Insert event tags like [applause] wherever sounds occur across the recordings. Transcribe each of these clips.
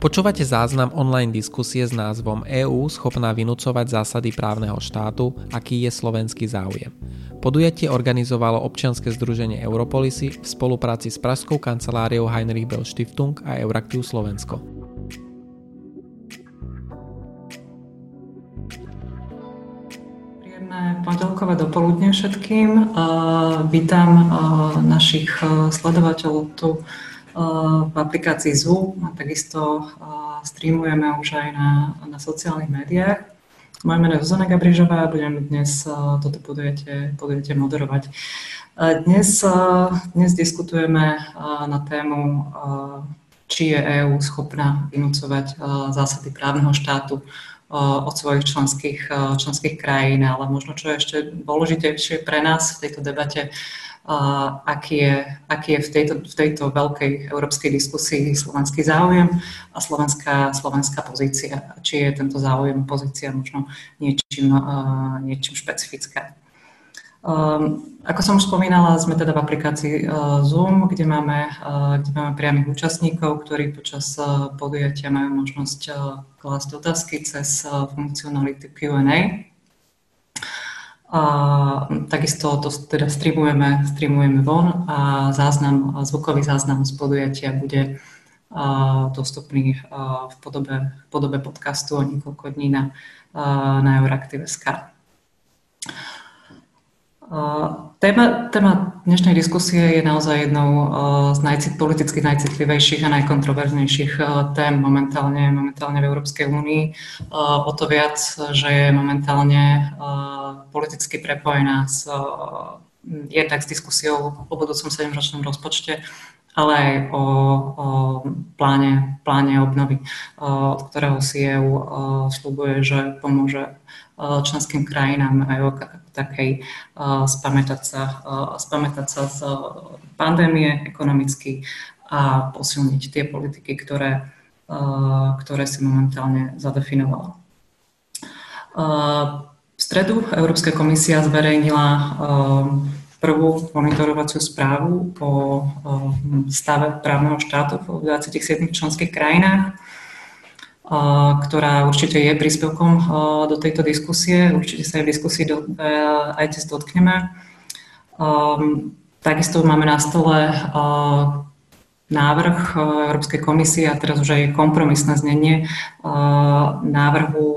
Počúvate záznam online diskusie s názvom EÚ schopná vynúcovať zásady právneho štátu, aký je slovenský záujem. Podujatie organizovalo občianske združenie Europolisy v spolupráci s Pražskou kanceláriou Heinrich Bell Stiftung a Euraktiv Slovensko. Pondelkové dopoludne všetkým. vítam našich sledovateľov tu v aplikácii Zoom a takisto streamujeme už aj na, na sociálnych médiách. Moje meno je Zuzana Gabrižová a budem dnes toto podujete, podujete moderovať. Dnes, dnes diskutujeme na tému, či je EÚ schopná vynúcovať zásady právneho štátu od svojich členských, členských krajín, ale možno čo je ešte dôležitejšie pre nás v tejto debate, aký je, aký je v, tejto, v tejto veľkej európskej diskusii slovenský záujem a slovenská, slovenská pozícia. Či je tento záujem pozícia možno niečím, niečím špecifická. Um, ako som už spomínala, sme teda v aplikácii uh, Zoom, kde máme, uh, kde máme priamých účastníkov, ktorí počas uh, podujatia majú možnosť klásť otázky cez funkcionalitu Q&A. A takisto to teda streamujeme, streamujeme von a záznam, zvukový záznam z podujatia bude dostupný v podobe, v podobe podcastu o niekoľko dní na, na Euraktiv.sk. Téma, téma dnešnej diskusie je naozaj jednou z najcit, politicky najcitlivejších a najkontroverznejších tém momentálne, momentálne v Európskej únii. O to viac, že je momentálne politicky prepojená s, jednak s diskusiou o budúcom 7-ročnom rozpočte, ale aj o, o pláne, pláne obnovy, od ktorého si EU slúbuje, že pomôže členským krajinám aj o takej spamätať sa, spamätať sa z pandémie ekonomicky a posilniť tie politiky, ktoré, ktoré si momentálne zadefinovala. V stredu Európska komisia zverejnila prvú monitorovaciu správu o stave právneho štátu v 27 členských krajinách ktorá určite je príspevkom do tejto diskusie. Určite sa aj v diskusii do, e, aj dnes dotkneme. Takisto máme na stole návrh Európskej komisie a teraz už aj kompromisné znenie návrhu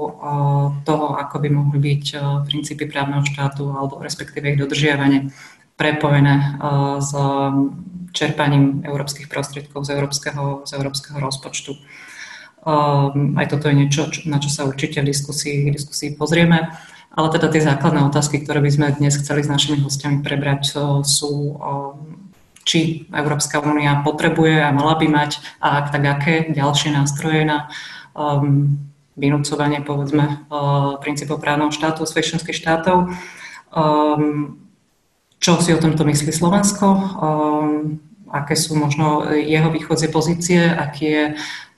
toho, ako by mohli byť princípy právneho štátu alebo respektíve ich dodržiavanie prepojené s čerpaním európskych prostriedkov z európskeho, z európskeho rozpočtu. Um, aj toto je niečo, na čo sa určite v diskusii, v diskusii pozrieme. Ale teda tie základné otázky, ktoré by sme dnes chceli s našimi hostiami prebrať, sú, um, či Európska únia potrebuje a mala by mať, a ak tak aké ďalšie nástroje na um, vynúcovanie, povedzme, uh, princípov právneho štátu svojich štátov. Čo si o tomto myslí Slovensko? Aké sú možno jeho východzie pozície, aký je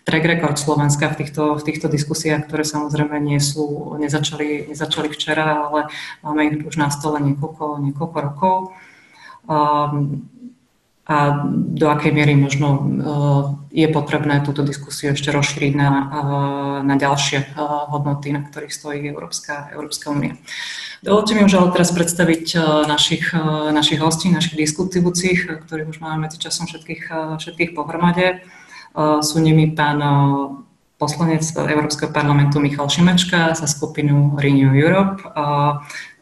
track record Slovenska v týchto, v týchto diskusiách, ktoré samozrejme nie sú, nezačali, nezačali včera, ale máme ich už na stole niekoľko, niekoľko rokov. Um, a do akej miery možno uh, je potrebné túto diskusiu ešte rozšíriť na, uh, na ďalšie uh, hodnoty, na ktorých stojí Európska, Európska únia. Dovolte mi už ale teraz predstaviť našich, našich hostí, našich diskutujúcich, ktorých už máme medzi časom všetkých, všetkých pohromade. Sú nimi pán poslanec Európskeho parlamentu Michal Šimečka za skupinu Renew Europe.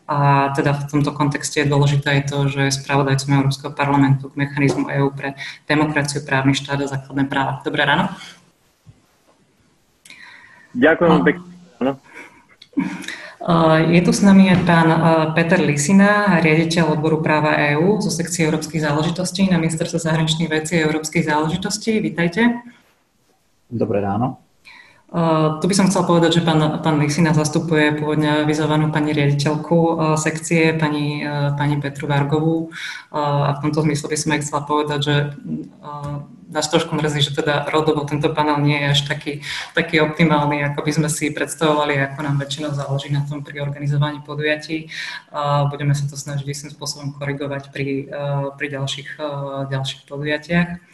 A teda v tomto kontexte je dôležité aj to, že je spravodajcom Európskeho parlamentu k mechanizmu EÚ pre demokraciu, právny štát a základné práva. Dobré ráno. Ďakujem pekne. Je tu s nami aj pán Peter Lisina, riaditeľ odboru práva EÚ zo sekcie európskych záležitostí na ministerstve zahraničných vecí a európskych záležitostí. Vítajte. Dobré ráno. Tu by som chcel povedať, že pán, pán Lisina zastupuje pôvodne vyzovanú pani riaditeľku uh, sekcie, pani, uh, pani Petru Vargovú. A v tomto zmysle by som aj chcela povedať, že nás trošku mrzí, že teda rodovo tento panel nie je až taký, taký optimálny, ako by sme si predstavovali, ako nám väčšinou záleží na tom pri organizovaní podujatí. Budeme sa to snažiť istým spôsobom korigovať pri, pri ďalších, ďalších podujatiach.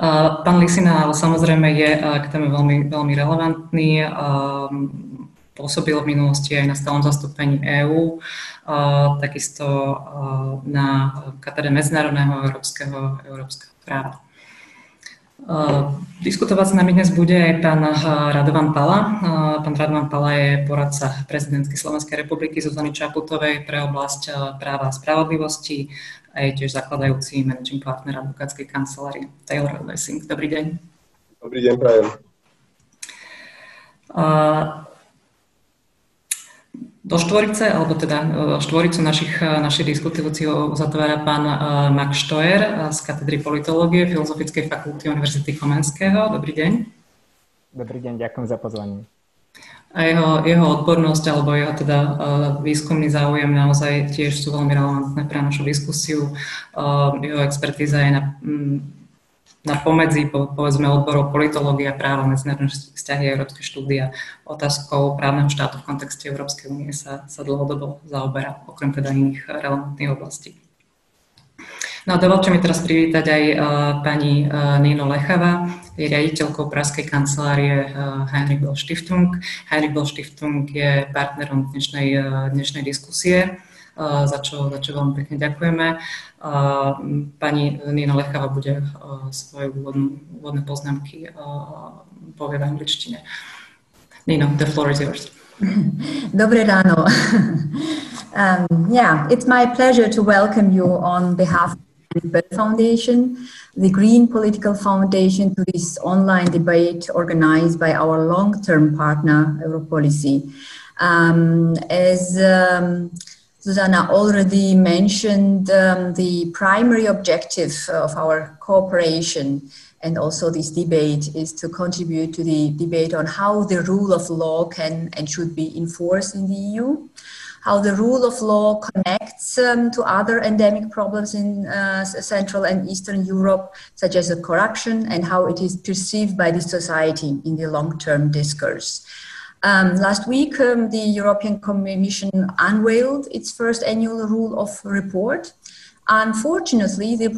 Pán Lisina samozrejme je k téme veľmi, veľmi relevantný. Pôsobil v minulosti aj na stálom zastúpení EÚ, takisto na katedre medzinárodného európskeho, európskeho práva. Diskutovať s nami dnes bude aj pán Radovan Pala. Pán Radovan Pala je poradca prezidentky Slovenskej republiky Zuzany Čaputovej pre oblasť práva a spravodlivosti a je tiež zakladajúci managing partner advokátskej kancelárie Taylor Lessing. Dobrý deň. Dobrý deň, prajem. Do štvorice, alebo teda e, štvoricu našich, e, našich diskutujúcich uzatvára pán e, Max Štojer z katedry politológie Filozofickej fakulty Univerzity Komenského. Dobrý deň. Dobrý deň, ďakujem za pozvanie. A jeho, jeho odbornosť alebo jeho teda výskumný záujem naozaj tiež sú veľmi relevantné pre našu diskusiu. Jeho expertíza je na na pomedzi, povedzme, odborov politológia, práva, medzinárodné vzťahy európske štúdia otázkou právneho štátu v kontexte Európskej únie sa, sa dlhodobo zaoberá, okrem teda iných relevantných oblastí. No a dovolte mi teraz privítať aj uh, pani uh, Nino Lechava, je riaditeľkou Pražskej kancelárie uh, Heinrich Böll Stiftung. Heinrich Böll Stiftung je partnerom dnešnej, dnešnej diskusie za čo, za čo veľmi pekne ďakujeme. Pani Nina Lechava bude svoje úvodné poznámky povie v angličtine. Nino, the floor is yours. [laughs] Dobre ráno. [laughs] um, yeah, it's my pleasure to welcome you on behalf of Foundation, the Green Political Foundation, to this online debate organized by our long-term partner, Europolicy. Um, as um, Susanna already mentioned um, the primary objective of our cooperation and also this debate is to contribute to the debate on how the rule of law can and should be enforced in the EU, how the rule of law connects um, to other endemic problems in uh, Central and Eastern Europe, such as corruption, and how it is perceived by the society in the long term discourse. Um, last week, um, the European Commission unveiled its first annual rule of report. Unfortunately, the,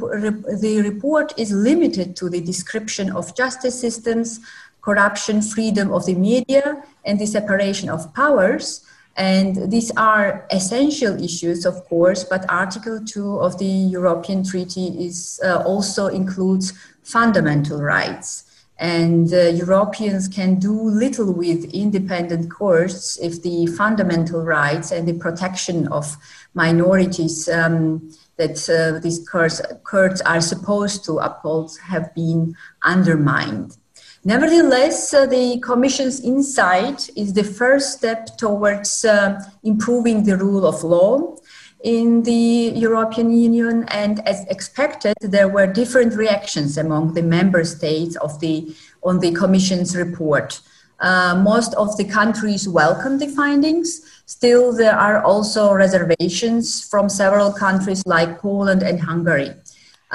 the report is limited to the description of justice systems, corruption, freedom of the media, and the separation of powers. And these are essential issues, of course, but Article 2 of the European Treaty is, uh, also includes fundamental rights. And uh, Europeans can do little with independent courts if the fundamental rights and the protection of minorities um, that uh, these courts, courts are supposed to uphold have been undermined. Nevertheless, uh, the Commission's insight is the first step towards uh, improving the rule of law in the European Union, and as expected, there were different reactions among the member states of the on the Commission's report. Uh, most of the countries welcome the findings. Still, there are also reservations from several countries like Poland and Hungary.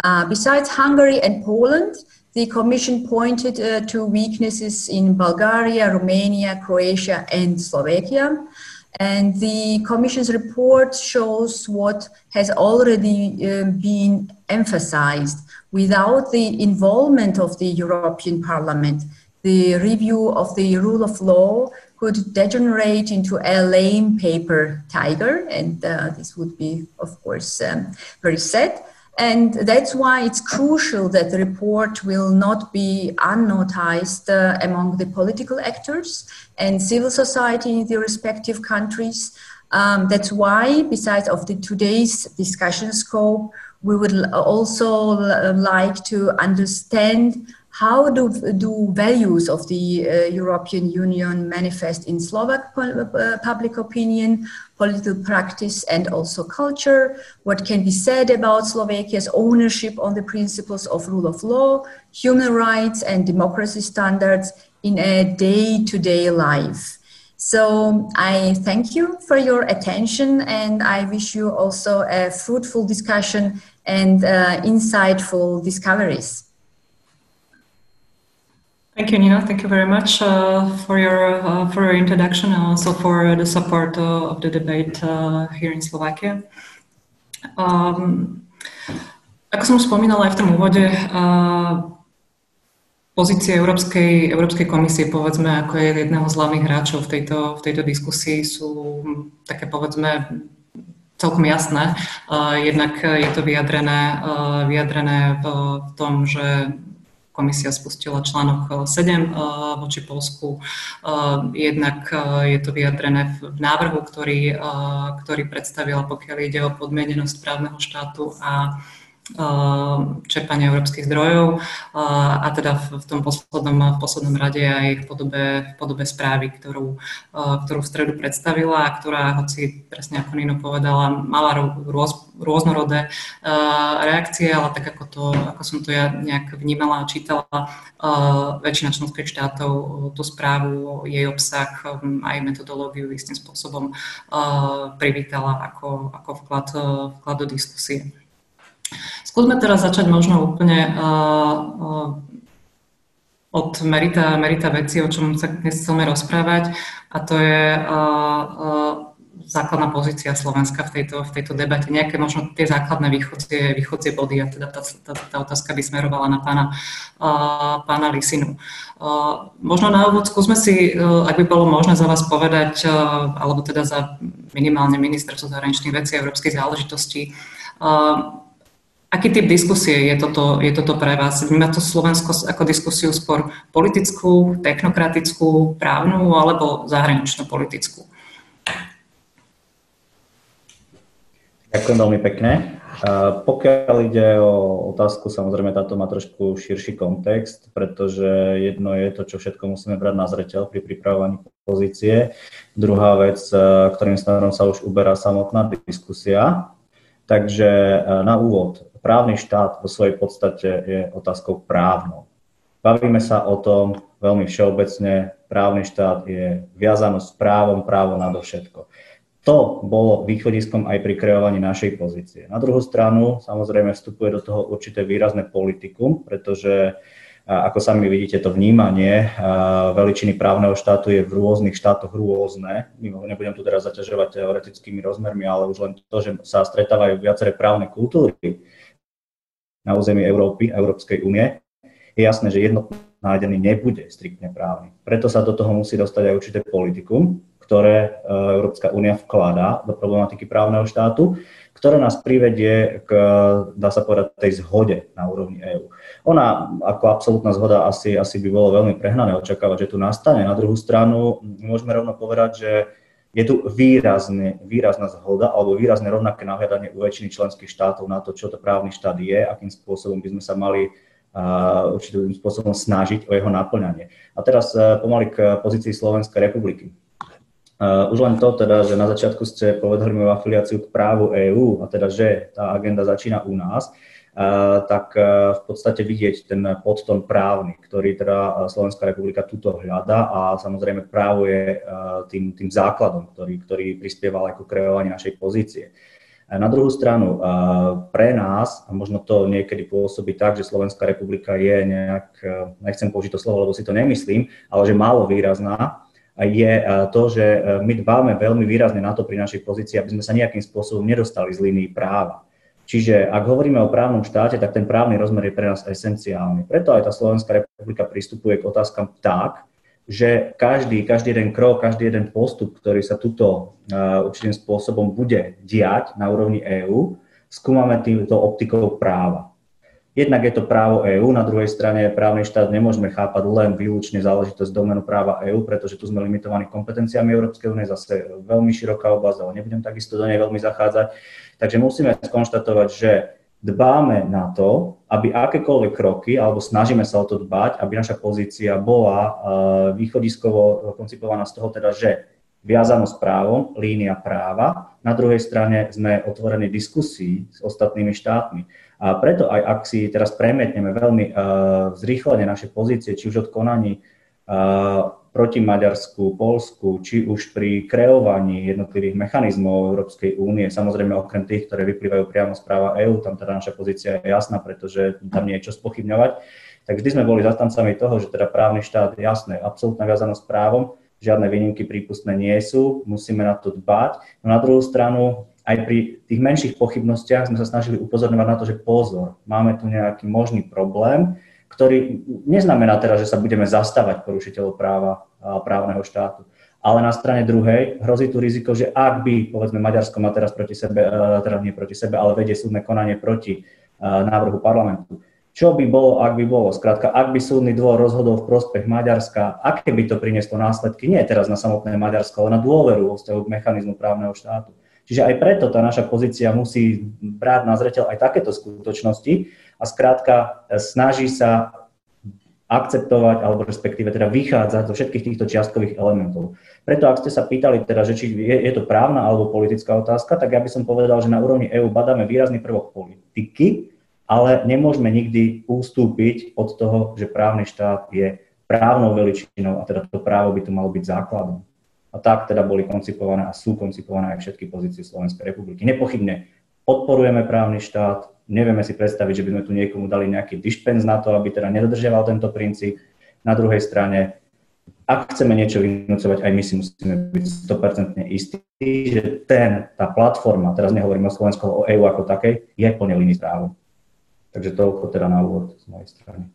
Uh, besides Hungary and Poland, the Commission pointed uh, to weaknesses in Bulgaria, Romania, Croatia, and Slovakia. And the Commission's report shows what has already uh, been emphasized. Without the involvement of the European Parliament, the review of the rule of law could degenerate into a lame paper tiger, and uh, this would be, of course, um, very sad. And that's why it's crucial that the report will not be unnoticed uh, among the political actors and civil society in the respective countries. Um, that's why, besides of the today's discussion scope, we would also like to understand how do, do values of the uh, European Union manifest in Slovak uh, public opinion, political practice, and also culture? What can be said about Slovakia's ownership on the principles of rule of law, human rights, and democracy standards in a day to day life? So I thank you for your attention and I wish you also a fruitful discussion and uh, insightful discoveries. Thank you, Nina. Thank you very much uh, for your uh, for your introduction and also for the support uh, of the debate uh, here in Slovakia. Um, ako som už spomínala aj v tom úvode, uh, Pozície Európskej, Európskej komisie, povedzme, ako je jedného z hlavných hráčov v tejto, v tejto diskusii, sú také, povedzme, celkom jasné. Jednak je to vyjadrené, vyjadrené v tom, že komisia spustila článok 7 voči Polsku. Jednak je to vyjadrené v návrhu, ktorý, ktorý predstavila, pokiaľ ide o podmienenosť právneho štátu a čerpania európskych zdrojov a teda v tom poslednom, v poslednom rade aj v podobe, v podobe správy, ktorú, ktorú v stredu predstavila a ktorá, hoci presne ako Nino povedala, mala rôz, rôznorodé reakcie, ale tak ako, to, ako som to ja nejak vnímala a čítala, väčšina členských štátov tú správu, jej obsah, ehm, aj metodológiu istým spôsobom privítala ako, ako vklad, vklad do diskusie. Skúsme teraz začať možno úplne uh, uh, od merita, merita veci, o čom sa dnes chceme rozprávať, a to je uh, základná pozícia Slovenska v tejto, v tejto debate. Nejaké možno tie základné východzie, východzie body, a teda tá, tá, tá otázka by smerovala na pána, uh, pána Lisinu. Uh, možno na úvod skúsme si, uh, ak by bolo možné za vás povedať, uh, alebo teda za minimálne ministerstvo zahraničných vecí a európskej záležitosti, uh, Aký typ diskusie je toto, je toto pre vás? Vníma to Slovensko ako diskusiu skôr politickú, technokratickú, právnu alebo zahraničnú politickú? Ďakujem veľmi pekne. Pokiaľ ide o otázku, samozrejme táto má trošku širší kontext, pretože jedno je to, čo všetko musíme brať na zreteľ pri pripravovaní pozície. Druhá vec, ktorým smerom sa už uberá samotná diskusia. Takže na úvod, právny štát vo svojej podstate je otázkou právnou. Bavíme sa o tom veľmi všeobecne, právny štát je viazanosť s právom, právo nadovšetko. To bolo východiskom aj pri kreovaní našej pozície. Na druhú stranu, samozrejme, vstupuje do toho určité výrazné politikum, pretože ako sami vidíte, to vnímanie veličiny právneho štátu je v rôznych štátoch rôzne. Nebudem tu teraz zaťažovať teoretickými rozmermi, ale už len to, že sa stretávajú viaceré právne kultúry, na území Európy, Európskej únie, je jasné, že jednotný nájdený nebude striktne právny. Preto sa do toho musí dostať aj určité politikum, ktoré e, Európska únia vkladá do problematiky právneho štátu, ktoré nás privedie k, dá sa povedať, tej zhode na úrovni EÚ. Ona ako absolútna zhoda asi, asi by bolo veľmi prehnané očakávať, že tu nastane. Na druhú stranu môžeme rovno povedať, že je tu výrazne, výrazná zhoda alebo výrazne rovnaké nahľadanie u väčšiny členských štátov na to, čo to právny štát je, akým spôsobom by sme sa mali uh, určitým spôsobom snažiť o jeho naplňanie. A teraz uh, pomaly k pozícii Slovenskej republiky. Uh, už len to teda, že na začiatku ste povedali moju afiliáciu k právu EÚ a teda, že tá agenda začína u nás. Tak v podstate vidieť ten podton právny, ktorý teda Slovenská republika túto hľada a samozrejme právo je tým, tým základom, ktorý, ktorý prispieval aj ku kreovaní našej pozície. Na druhú stranu, pre nás, a možno to niekedy pôsobí tak, že Slovenská republika je nejak, nechcem použiť to slovo, lebo si to nemyslím, ale že málo výrazná, je to, že my dbáme veľmi výrazne na to pri našej pozícii, aby sme sa nejakým spôsobom nedostali z línii práva. Čiže ak hovoríme o právnom štáte, tak ten právny rozmer je pre nás esenciálny. Preto aj tá Slovenská republika pristupuje k otázkam tak, že každý, každý jeden krok, každý jeden postup, ktorý sa tuto uh, určitým spôsobom bude diať na úrovni EÚ, skúmame týmto optikou práva. Jednak je to právo EÚ, na druhej strane právny štát nemôžeme chápať len výlučne záležitosť domenu práva EÚ, pretože tu sme limitovaní kompetenciami Európskej únie, zase veľmi široká oblasť, ale nebudem takisto do nej veľmi zachádzať. Takže musíme skonštatovať, že dbáme na to, aby akékoľvek kroky, alebo snažíme sa o to dbať, aby naša pozícia bola uh, východiskovo koncipovaná z toho teda, že viazanosť právom, línia práva. Na druhej strane sme otvorení diskusii s ostatnými štátmi. A preto aj ak si teraz premietneme veľmi uh, zrýchlenie naše pozície, či už od konaní uh, proti Maďarsku, Polsku, či už pri kreovaní jednotlivých mechanizmov Európskej únie, samozrejme okrem tých, ktoré vyplývajú priamo z práva EÚ, tam teda naša pozícia je jasná, pretože tam nie je čo spochybňovať, tak vždy sme boli zastancami toho, že teda právny štát je jasné, absolútna viazanosť právom, žiadne výnimky prípustné nie sú, musíme na to dbať. No na druhú stranu aj pri tých menších pochybnostiach sme sa snažili upozorňovať na to, že pozor, máme tu nejaký možný problém, ktorý neznamená teraz, že sa budeme zastávať porušiteľov práva právneho štátu. Ale na strane druhej hrozí tu riziko, že ak by, povedzme, Maďarsko má teraz proti sebe, teda nie proti sebe, ale vedie súdne konanie proti návrhu parlamentu, čo by bolo, ak by bolo? Skrátka, ak by súdny dvor rozhodol v prospech Maďarska, aké by to prinieslo následky? Nie teraz na samotné Maďarsko, ale na dôveru vo vzťahu k mechanizmu právneho štátu. Čiže aj preto tá naša pozícia musí brať na zreteľ aj takéto skutočnosti a skrátka e, snaží sa akceptovať, alebo respektíve teda vychádzať zo všetkých týchto čiastkových elementov. Preto ak ste sa pýtali teda, že či je, je to právna alebo politická otázka, tak ja by som povedal, že na úrovni EÚ badáme výrazný prvok politiky, ale nemôžeme nikdy ustúpiť od toho, že právny štát je právnou veličinou a teda to právo by to malo byť základom. A tak teda boli koncipované a sú koncipované aj všetky pozície Slovenskej republiky. Nepochybne podporujeme právny štát, nevieme si predstaviť, že by sme tu niekomu dali nejaký dišpenz na to, aby teda nedodržiaval tento princíp. Na druhej strane, ak chceme niečo vynúcovať, aj my si musíme byť 100% istí, že ten, tá platforma, teraz nehovorím o Slovensku, o EU ako takej, je plne líny právom. Takže toľko teda na úvod z mojej strany.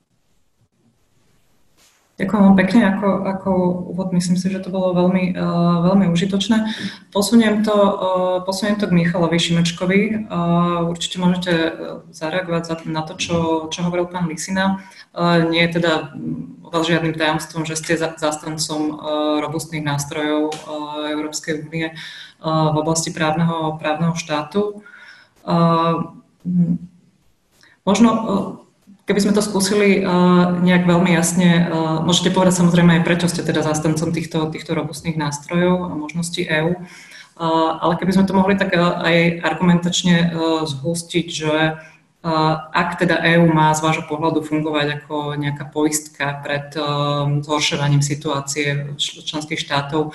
Ďakujem vám pekne ako, ako úvod. Myslím si, že to bolo veľmi, uh, veľmi užitočné. Posuniem to, uh, posuniem to k Michalovi Šimečkovi. Uh, určite môžete zareagovať na to, čo, čo hovoril pán Lisina. Uh, nie je teda vás žiadnym tajomstvom, že ste zastancom uh, robustných nástrojov uh, Európskej únie uh, v oblasti právneho, právneho štátu. Uh, Možno, keby sme to skúsili e, nejak veľmi jasne, e, môžete povedať samozrejme aj prečo ste teda zastancom týchto, týchto robustných nástrojov a možností EÚ, ale keby sme to mohli tak aj argumentačne zhustiť, že ak teda EÚ má z vášho pohľadu fungovať ako nejaká poistka pred zhoršovaním situácie členských štátov,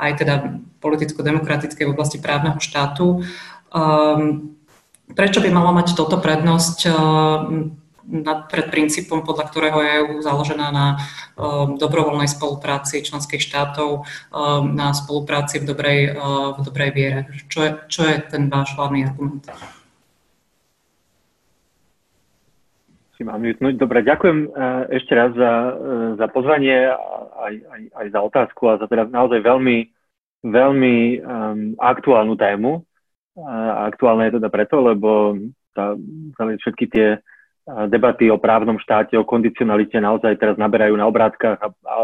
aj teda politicko-demokratickej v oblasti právneho štátu, Prečo by malo mať toto prednosť eh, pred princípom, podľa ktorého je EU založená na um, dobrovoľnej spolupráci členských štátov, um, na spolupráci v dobrej, v dobrej viere. Čo je, čo je ten váš hlavný argument? Si. Dobre, ďakujem ešte raz za, za pozvanie aj, aj, aj za otázku a za teda naozaj veľmi, veľmi um, aktuálnu tému. A aktuálne je teda preto, lebo tá, všetky tie debaty o právnom štáte, o kondicionalite naozaj teraz naberajú na obrátkach a, a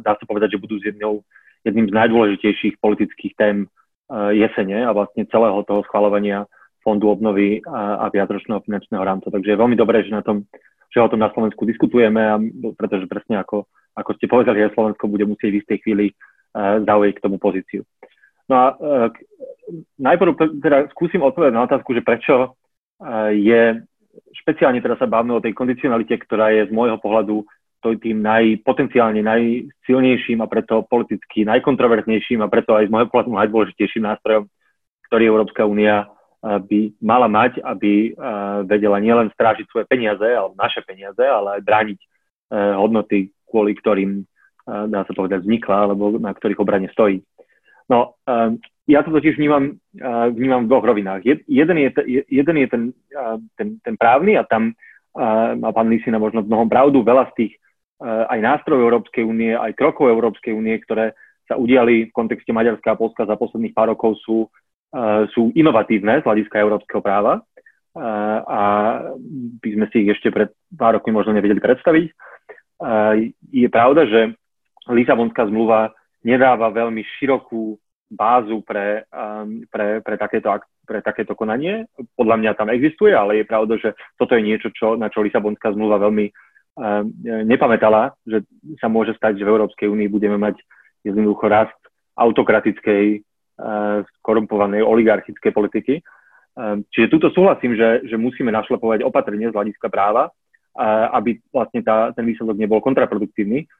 dá sa povedať, že budú jednou, jedným z najdôležitejších politických tém jesene a vlastne celého toho schvalovania fondu obnovy a, a viacročného finančného rámca. Takže je veľmi dobré, že, na tom, že o tom na Slovensku diskutujeme, a, pretože presne ako, ako ste povedali, že Slovensko bude musieť v istej chvíli uh, zaujať k tomu pozíciu. No a uh, najprv teda skúsim odpovedať na otázku, že prečo uh, je, špeciálne teraz sa bavíme o tej kondicionalite, ktorá je z môjho pohľadu to tým najpotenciálne najsilnejším a preto politicky najkontroverznejším a preto aj z môjho pohľadu najdôležitejším nástrojom, ktorý Európska únia by mala mať, aby vedela nielen strážiť svoje peniaze, alebo naše peniaze, ale aj brániť hodnoty, kvôli ktorým, dá sa povedať, vznikla, alebo na ktorých obrane stojí. No, uh, ja to totiž vnímam, uh, vnímam v dvoch rovinách. Jed, jeden je, jeden je ten, uh, ten, ten právny a tam uh, má pán Lisina možno v mnohom pravdu. Veľa z tých uh, aj nástrojov Európskej únie, aj krokov Európskej únie, ktoré sa udiali v kontexte Maďarska a Polska za posledných pár rokov sú, uh, sú inovatívne z hľadiska európskeho práva uh, a by sme si ich ešte pred pár rokmi možno nevedeli predstaviť. Uh, je pravda, že Lisabonská zmluva nedáva veľmi širokú bázu pre, um, pre, pre, takéto, pre takéto konanie. Podľa mňa tam existuje, ale je pravda, že toto je niečo, čo, na čo Lisabonská zmluva veľmi um, nepamätala, že sa môže stať, že v Európskej únii budeme mať jednoducho rast autokratickej, uh, skorumpovanej oligarchickej politiky. Um, čiže tuto súhlasím, že, že musíme našlepovať opatrne z hľadiska práva, uh, aby vlastne tá, ten výsledok nebol kontraproduktívny.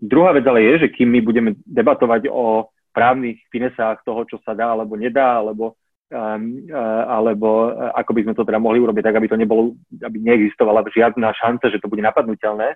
Druhá vec ale je, že kým my budeme debatovať o právnych finesách toho, čo sa dá alebo nedá, alebo, um, uh, alebo uh, ako by sme to teda mohli urobiť, tak aby to nebolo, aby neexistovala žiadna šanca, že to bude napadnutelné,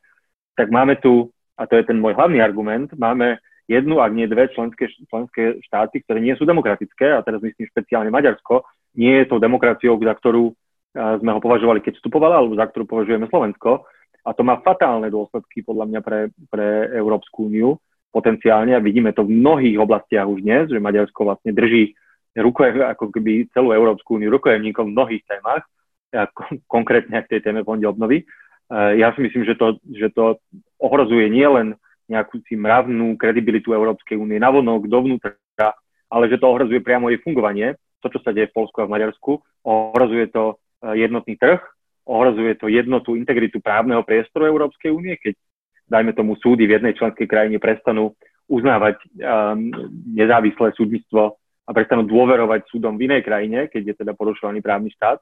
tak máme tu, a to je ten môj hlavný argument, máme jednu, ak nie dve členské, členské štáty, ktoré nie sú demokratické, a teraz myslím špeciálne Maďarsko, nie je tou demokraciou, za ktorú uh, sme ho považovali, keď vstupovalo, alebo za ktorú považujeme Slovensko. A to má fatálne dôsledky podľa mňa pre, pre Európsku úniu potenciálne a vidíme to v mnohých oblastiach už dnes, že Maďarsko vlastne drží rukoje, ako keby celú Európsku úniu rukojemníkom v mnohých témach, a konkrétne k tej téme fonde obnovy. E, ja si myslím, že to, že to ohrozuje nielen nejakú si mravnú kredibilitu Európskej únie navonok, dovnútra, ale že to ohrozuje priamo jej fungovanie, to, čo sa deje v Polsku a v Maďarsku, ohrozuje to e, jednotný trh, ohrozuje to jednotu, integritu právneho priestoru Európskej únie, keď, dajme tomu, súdy v jednej členskej krajine prestanú uznávať um, nezávislé súdnictvo a prestanú dôverovať súdom v inej krajine, keď je teda porušovaný právny štát.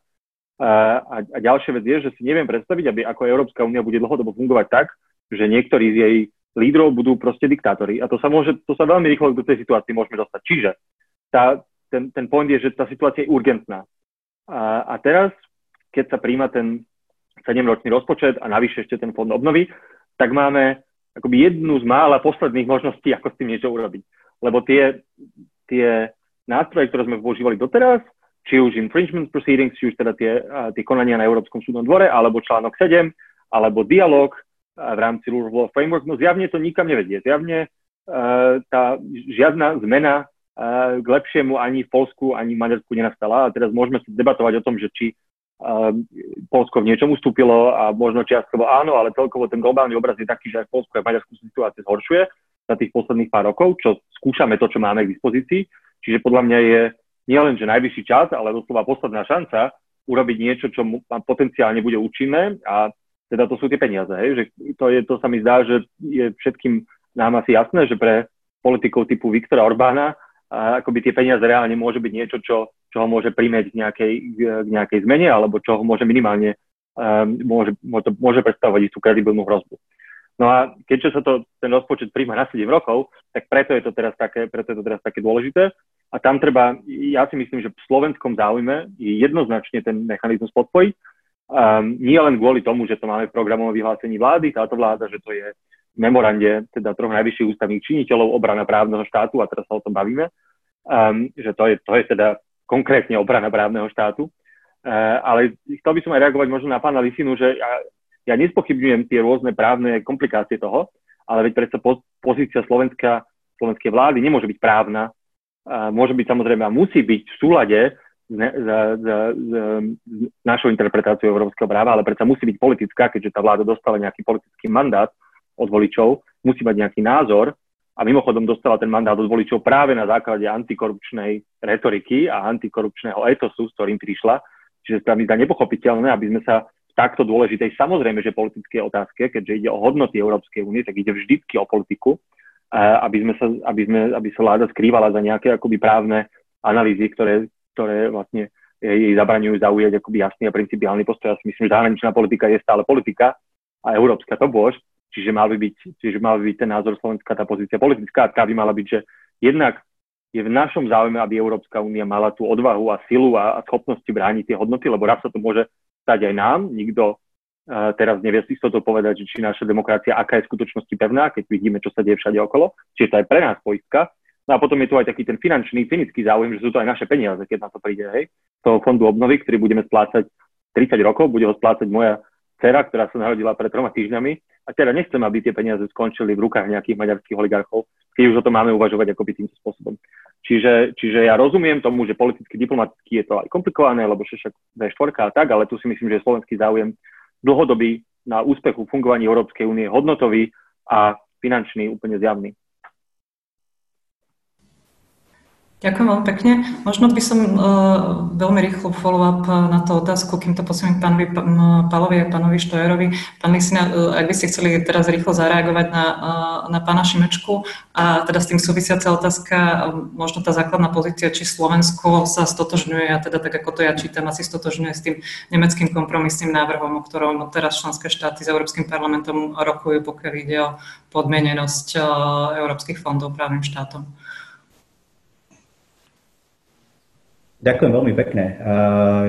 A, a ďalšia vec je, že si neviem predstaviť, aby ako Európska únia bude dlhodobo fungovať tak, že niektorí z jej lídrov budú proste diktátori. A to sa, môže, to sa veľmi rýchlo do tej situácii môžeme dostať. Čiže tá, ten, ten point je, že tá situácia je urgentná. A, a teraz keď sa príjma ten 7-ročný rozpočet a navyše ešte ten fond obnovy, tak máme akoby jednu z mála posledných možností, ako s tým niečo urobiť. Lebo tie, tie nástroje, ktoré sme používali doteraz, či už infringement proceedings, či už teda tie, tie konania na Európskom súdnom dvore, alebo článok 7, alebo dialog v rámci Rule of Law Framework, no zjavne to nikam nevedie. Zjavne uh, tá žiadna zmena uh, k lepšiemu ani v Polsku, ani v Maďarsku nenastala. A teraz môžeme sa debatovať o tom, že či Polsko v niečom ustúpilo a možno čiastkovo áno, ale celkovo ten globálny obraz je taký, že aj v Polsku a v Maďarsku situácia zhoršuje za tých posledných pár rokov, čo skúšame to, čo máme k dispozícii. Čiže podľa mňa je nielen, že najvyšší čas, ale doslova posledná šanca urobiť niečo, čo potenciálne bude účinné a teda to sú tie peniaze. Hej? Že to, je, to sa mi zdá, že je všetkým nám asi jasné, že pre politikov typu Viktora Orbána a akoby tie peniaze reálne môže byť niečo, čo, čo ho môže primeť k nejakej, k nejakej zmene, alebo čo ho môže minimálne, um, môže, môže, môže predstavovať istú kredibilnú hrozbu. No a keďže sa to, ten rozpočet príjma na 7 rokov, tak preto je to teraz také, preto je to teraz také dôležité. A tam treba, ja si myslím, že v slovenskom záujme je jednoznačne ten mechanizmus podpojiť. Um, nie len kvôli tomu, že to máme v programovom vyhlásení vlády, táto vláda, že to je memorande teda troch najvyšších ústavných činiteľov obrana právneho štátu, a teraz sa o tom bavíme, um, že to je, to je teda konkrétne obrana právneho štátu. Uh, ale chcel by som aj reagovať možno na pána Lisinu, že ja, ja nespochybňujem tie rôzne právne komplikácie toho, ale veď predsa po, pozícia Slovenska, slovenskej vlády nemôže byť právna, uh, môže byť samozrejme a musí byť v súlade s, s, s, s našou interpretáciou európskeho práva, ale predsa musí byť politická, keďže tá vláda dostala nejaký politický mandát od voličov, musí mať nejaký názor a mimochodom dostala ten mandát od voličov práve na základe antikorupčnej retoriky a antikorupčného etosu, s ktorým prišla. Čiže sa mi zdá nepochopiteľné, aby sme sa v takto dôležitej, samozrejme, že politické otázke, keďže ide o hodnoty Európskej únie, tak ide vždycky o politiku, aby, sme sa, aby, sme, aby sa vláda skrývala za nejaké akoby právne analýzy, ktoré, ktoré vlastne jej zabraňujú zaujať akoby jasný a principiálny postoj. Ja si myslím, že zahraničná politika je stále politika a európska to bož. Čiže mal by byť, čiže mal by byť ten názor Slovenska, tá pozícia politická, tá by mala byť, že jednak je v našom záujme, aby Európska únia mala tú odvahu a silu a, a schopnosti brániť tie hodnoty, lebo raz sa to môže stať aj nám. Nikto uh, teraz nevie si to povedať, že či naša demokracia, aká je v skutočnosti pevná, keď vidíme, čo sa deje všade okolo. Čiže to je pre nás poistka. No a potom je tu aj taký ten finančný, cynický záujem, že sú to aj naše peniaze, keď na to príde, hej, toho fondu obnovy, ktorý budeme splácať 30 rokov, bude ho splácať moja dcera, ktorá sa narodila pred troma týždňami a teda nechcem, aby tie peniaze skončili v rukách nejakých maďarských oligarchov, keď už o tom máme uvažovať akoby týmto spôsobom. Čiže, čiže ja rozumiem tomu, že politicky, diplomaticky je to aj komplikované, lebo však V4 a tak, ale tu si myslím, že je slovenský záujem dlhodobý na úspechu fungovaní Európskej únie hodnotový a finančný úplne zjavný. Ďakujem veľmi pekne. Možno by som uh, veľmi rýchlo follow-up na tú otázku, kým to posuniem pánovi Palovi a pánovi Štojerovi. Pán Lisina, uh, ak by ste chceli teraz rýchlo zareagovať na, uh, na pána Šimečku a teda s tým súvisiaca otázka, možno tá základná pozícia, či Slovensko sa stotožňuje, a teda tak ako to ja čítam, asi stotožňuje s tým nemeckým kompromisným návrhom, o ktorom teraz členské štáty s Európskym parlamentom rokujú, pokiaľ ide o podmienenosť európskych fondov právnym štátom. Ďakujem veľmi pekne.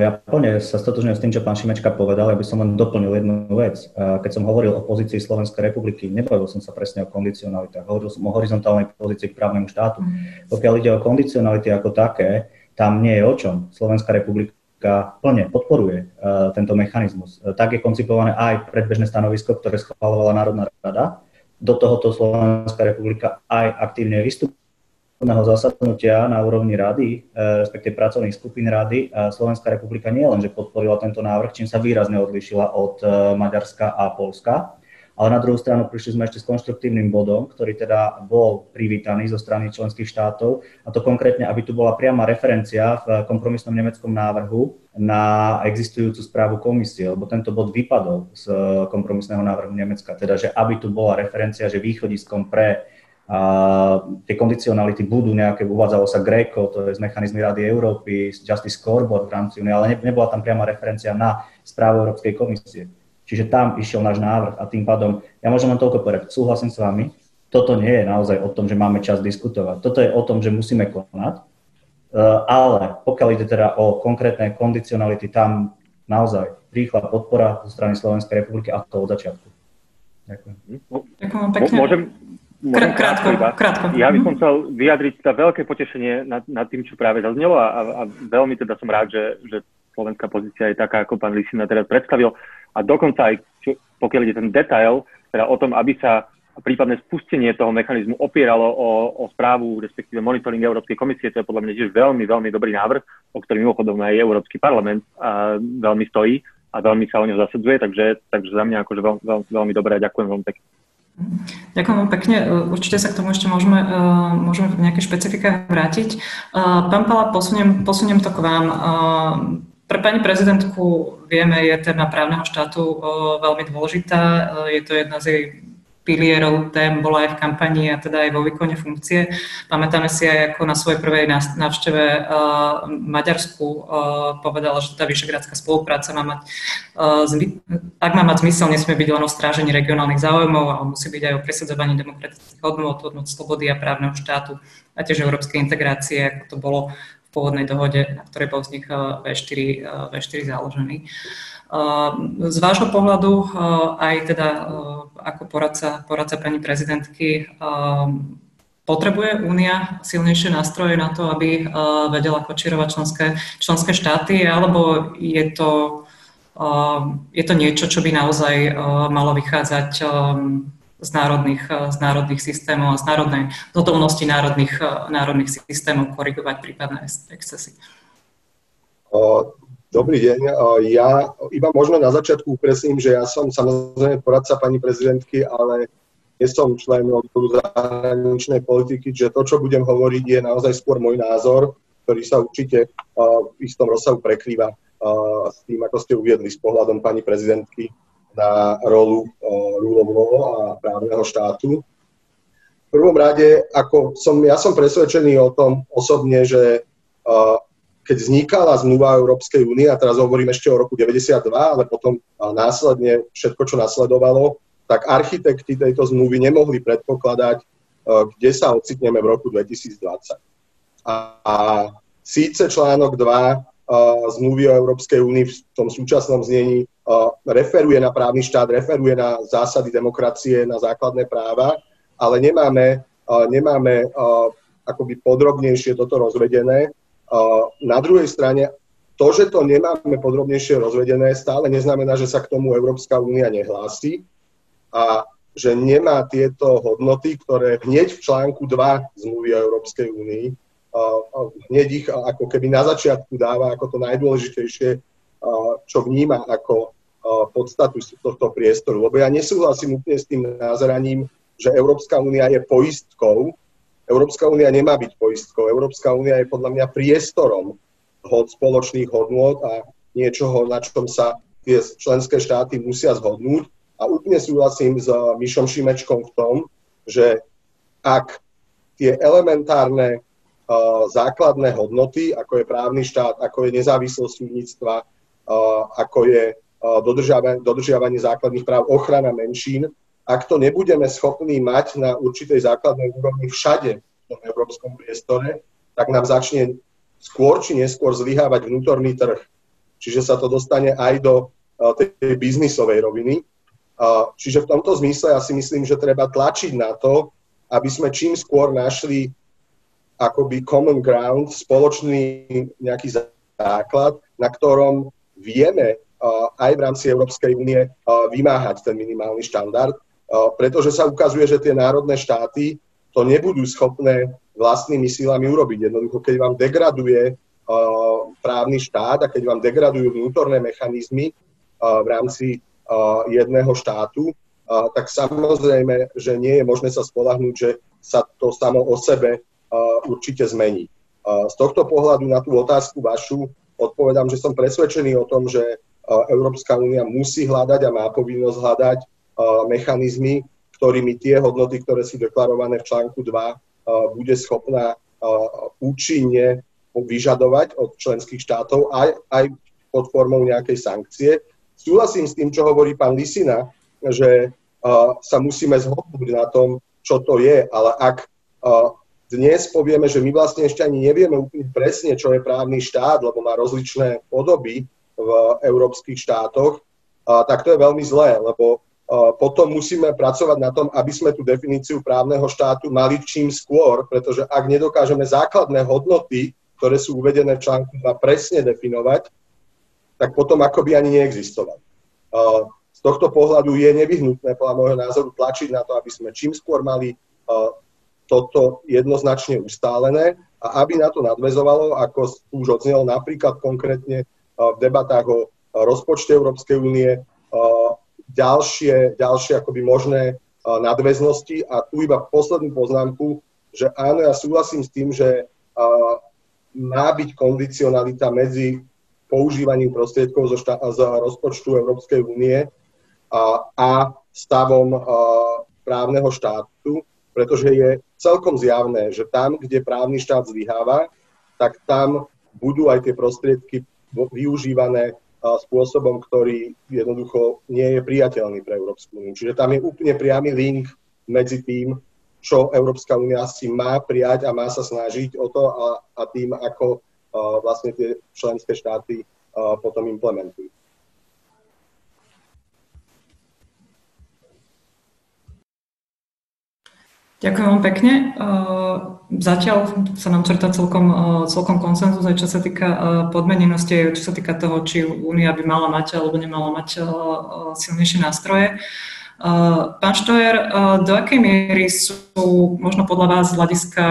Ja plne sa stotožňujem s tým, čo pán Šimečka povedal. Ja by som len doplnil jednu vec. Keď som hovoril o pozícii Slovenskej republiky, nebavil som sa presne o kondicionalitách. Hovoril som o horizontálnej pozícii k právnemu štátu. Mm. Pokiaľ ide o kondicionality ako také, tam nie je o čom. Slovenská republika plne podporuje tento mechanizmus. Tak je koncipované aj predbežné stanovisko, ktoré schválovala Národná rada. Do tohoto Slovenská republika aj aktívne vystupuje zasadnutia na úrovni rady, respektíve pracovných skupín rady, Slovenská republika nie len, že podporila tento návrh, čím sa výrazne odlišila od Maďarska a Polska, ale na druhú stranu prišli sme ešte s konštruktívnym bodom, ktorý teda bol privítaný zo strany členských štátov, a to konkrétne, aby tu bola priama referencia v kompromisnom nemeckom návrhu na existujúcu správu komisie, lebo tento bod vypadol z kompromisného návrhu Nemecka, teda že aby tu bola referencia, že východiskom pre a tie kondicionality budú nejaké, uvádzalo sa GRECO, to je z mechanizmy Rady Európy, Justice Scoreboard v rámci Unie, ale nebola tam priama referencia na správu Európskej komisie. Čiže tam išiel náš návrh a tým pádom, ja môžem len toľko povedať, súhlasím s vami, toto nie je naozaj o tom, že máme čas diskutovať. Toto je o tom, že musíme konať, e, ale pokiaľ ide teda o konkrétne kondicionality, tam naozaj rýchla podpora zo strany Slovenskej republiky a to od začiatku. Ďakujem. Ďakujem pekne. Môžem, môžem krátko, krátko. Ja by som chcel vyjadriť teda veľké potešenie nad, nad tým, čo práve zaznelo a, a, veľmi teda som rád, že, že slovenská pozícia je taká, ako pán Lisina teraz predstavil. A dokonca aj, čo, pokiaľ ide ten detail, teda o tom, aby sa prípadné spustenie toho mechanizmu opieralo o, o správu, respektíve monitoring Európskej komisie, to je podľa mňa tiež veľmi, veľmi dobrý návrh, o ktorý mimochodom aj Európsky parlament a veľmi stojí a veľmi sa o neho zasadzuje, takže, takže za mňa akože veľ, veľ, veľmi dobré a ďakujem veľmi pekne. Ďakujem veľmi pekne. Určite sa k tomu ešte môžeme, môžeme v nejaké špecifika vrátiť. Pán Pala, posuniem, posuniem to k vám. Pre pani prezidentku vieme, je téma právneho štátu veľmi dôležitá. Je to jedna z jej pilierov tém bola aj v kampani a teda aj vo výkone funkcie. Pamätáme si aj, ako na svojej prvej návšteve uh, Maďarsku uh, povedala, že tá vyšegrádska spolupráca má mať, uh, ak má mať zmysel, nesmie byť len o strážení regionálnych záujmov, ale musí byť aj o presadzovaní demokratických hodnot, hodnot slobody a právneho štátu a tiež európskej integrácie, ako to bolo pôvodnej dohode, na ktorej bol vznik V4, V4 založený. Z vášho pohľadu, aj teda ako poradca, poradca pani prezidentky, potrebuje Únia silnejšie nástroje na to, aby vedela kočírovať členské, členské štáty, alebo je to, je to niečo, čo by naozaj malo vychádzať z národných, eh, z národných systémov a z národnej dodolnosti národných, eh, národných systémov korigovať prípadné excesy. Dobrý deň. Ja iba možno na začiatku upresním, že ja som samozrejme poradca pani prezidentky, ale nie som člen odboru zahraničnej politiky, že to, čo budem hovoriť, je naozaj skôr môj názor, ktorý sa určite v istom rozsahu prekrýva s tým, ako ste uviedli s pohľadom pani prezidentky na rolu rule a právneho štátu. V prvom rade, ako som, ja som presvedčený o tom osobne, že keď vznikala zmluva Európskej únie, a teraz hovorím ešte o roku 92, ale potom následne všetko, čo nasledovalo, tak architekti tejto zmluvy nemohli predpokladať, kde sa ocitneme v roku 2020. A, a síce článok 2 zmluvy o Európskej únii v tom súčasnom znení referuje na právny štát, referuje na zásady demokracie, na základné práva, ale nemáme, nemáme akoby podrobnejšie toto rozvedené. Na druhej strane, to, že to nemáme podrobnejšie rozvedené, stále neznamená, že sa k tomu Európska únia nehlási a že nemá tieto hodnoty, ktoré hneď v článku 2 zmluvy o Európskej únii hneď ich ako keby na začiatku dáva ako to najdôležitejšie, čo vníma ako podstatu tohto priestoru. Lebo ja nesúhlasím úplne s tým názeraním, že Európska únia je poistkou. Európska únia nemá byť poistkou. Európska únia je podľa mňa priestorom hod spoločných hodnôt a niečoho, na čom sa tie členské štáty musia zhodnúť. A úplne súhlasím s Mišom Šimečkom v tom, že ak tie elementárne základné hodnoty, ako je právny štát, ako je nezávislosť súdnictva, ako je dodržiavanie, dodržiavanie základných práv, ochrana menšín. Ak to nebudeme schopní mať na určitej základnej úrovni všade v tom európskom priestore, tak nám začne skôr či neskôr zlyhávať vnútorný trh. Čiže sa to dostane aj do tej biznisovej roviny. Čiže v tomto zmysle ja si myslím, že treba tlačiť na to, aby sme čím skôr našli akoby common ground, spoločný nejaký základ, na ktorom vieme aj v rámci Európskej únie vymáhať ten minimálny štandard, pretože sa ukazuje, že tie národné štáty to nebudú schopné vlastnými sílami urobiť. Jednoducho, keď vám degraduje právny štát a keď vám degradujú vnútorné mechanizmy v rámci jedného štátu, tak samozrejme, že nie je možné sa spolahnúť, že sa to samo o sebe určite zmení. Z tohto pohľadu na tú otázku vašu odpovedám, že som presvedčený o tom, že Európska únia musí hľadať a má povinnosť hľadať mechanizmy, ktorými tie hodnoty, ktoré sú deklarované v článku 2, bude schopná účinne vyžadovať od členských štátov aj, aj pod formou nejakej sankcie. Súhlasím s tým, čo hovorí pán Lisina, že sa musíme zhodnúť na tom, čo to je, ale ak dnes povieme, že my vlastne ešte ani nevieme úplne presne, čo je právny štát, lebo má rozličné podoby v európskych štátoch, tak to je veľmi zlé, lebo potom musíme pracovať na tom, aby sme tú definíciu právneho štátu mali čím skôr, pretože ak nedokážeme základné hodnoty, ktoré sú uvedené v článku 2 presne definovať, tak potom akoby ani neexistovali. Uh, tohto pohľadu je nevyhnutné, podľa môjho názoru, tlačiť na to, aby sme čím skôr mali uh, toto jednoznačne ustálené a aby na to nadvezovalo, ako už odznelo napríklad konkrétne v debatách o rozpočte Európskej únie, ďalšie, ďalšie akoby možné nadväznosti. A tu iba poslednú poznámku, že áno, ja súhlasím s tým, že má byť kondicionalita medzi používaním prostriedkov zo, štá- z rozpočtu Európskej únie a stavom právneho štátu, pretože je celkom zjavné, že tam, kde právny štát zlyháva, tak tam budú aj tie prostriedky využívané spôsobom, ktorý jednoducho nie je priateľný pre Európsku úniu. Čiže tam je úplne priamy link medzi tým, čo Európska únia si má prijať a má sa snažiť o to a, a tým, ako uh, vlastne tie členské štáty uh, potom implementujú. Ďakujem vám pekne. Zatiaľ sa nám črta celkom, celkom konsenzus, aj čo sa týka podmenenosti, čo sa týka toho, či Únia by mala mať alebo nemala mať silnejšie nástroje. Pán Štojer, do akej miery sú možno podľa vás z hľadiska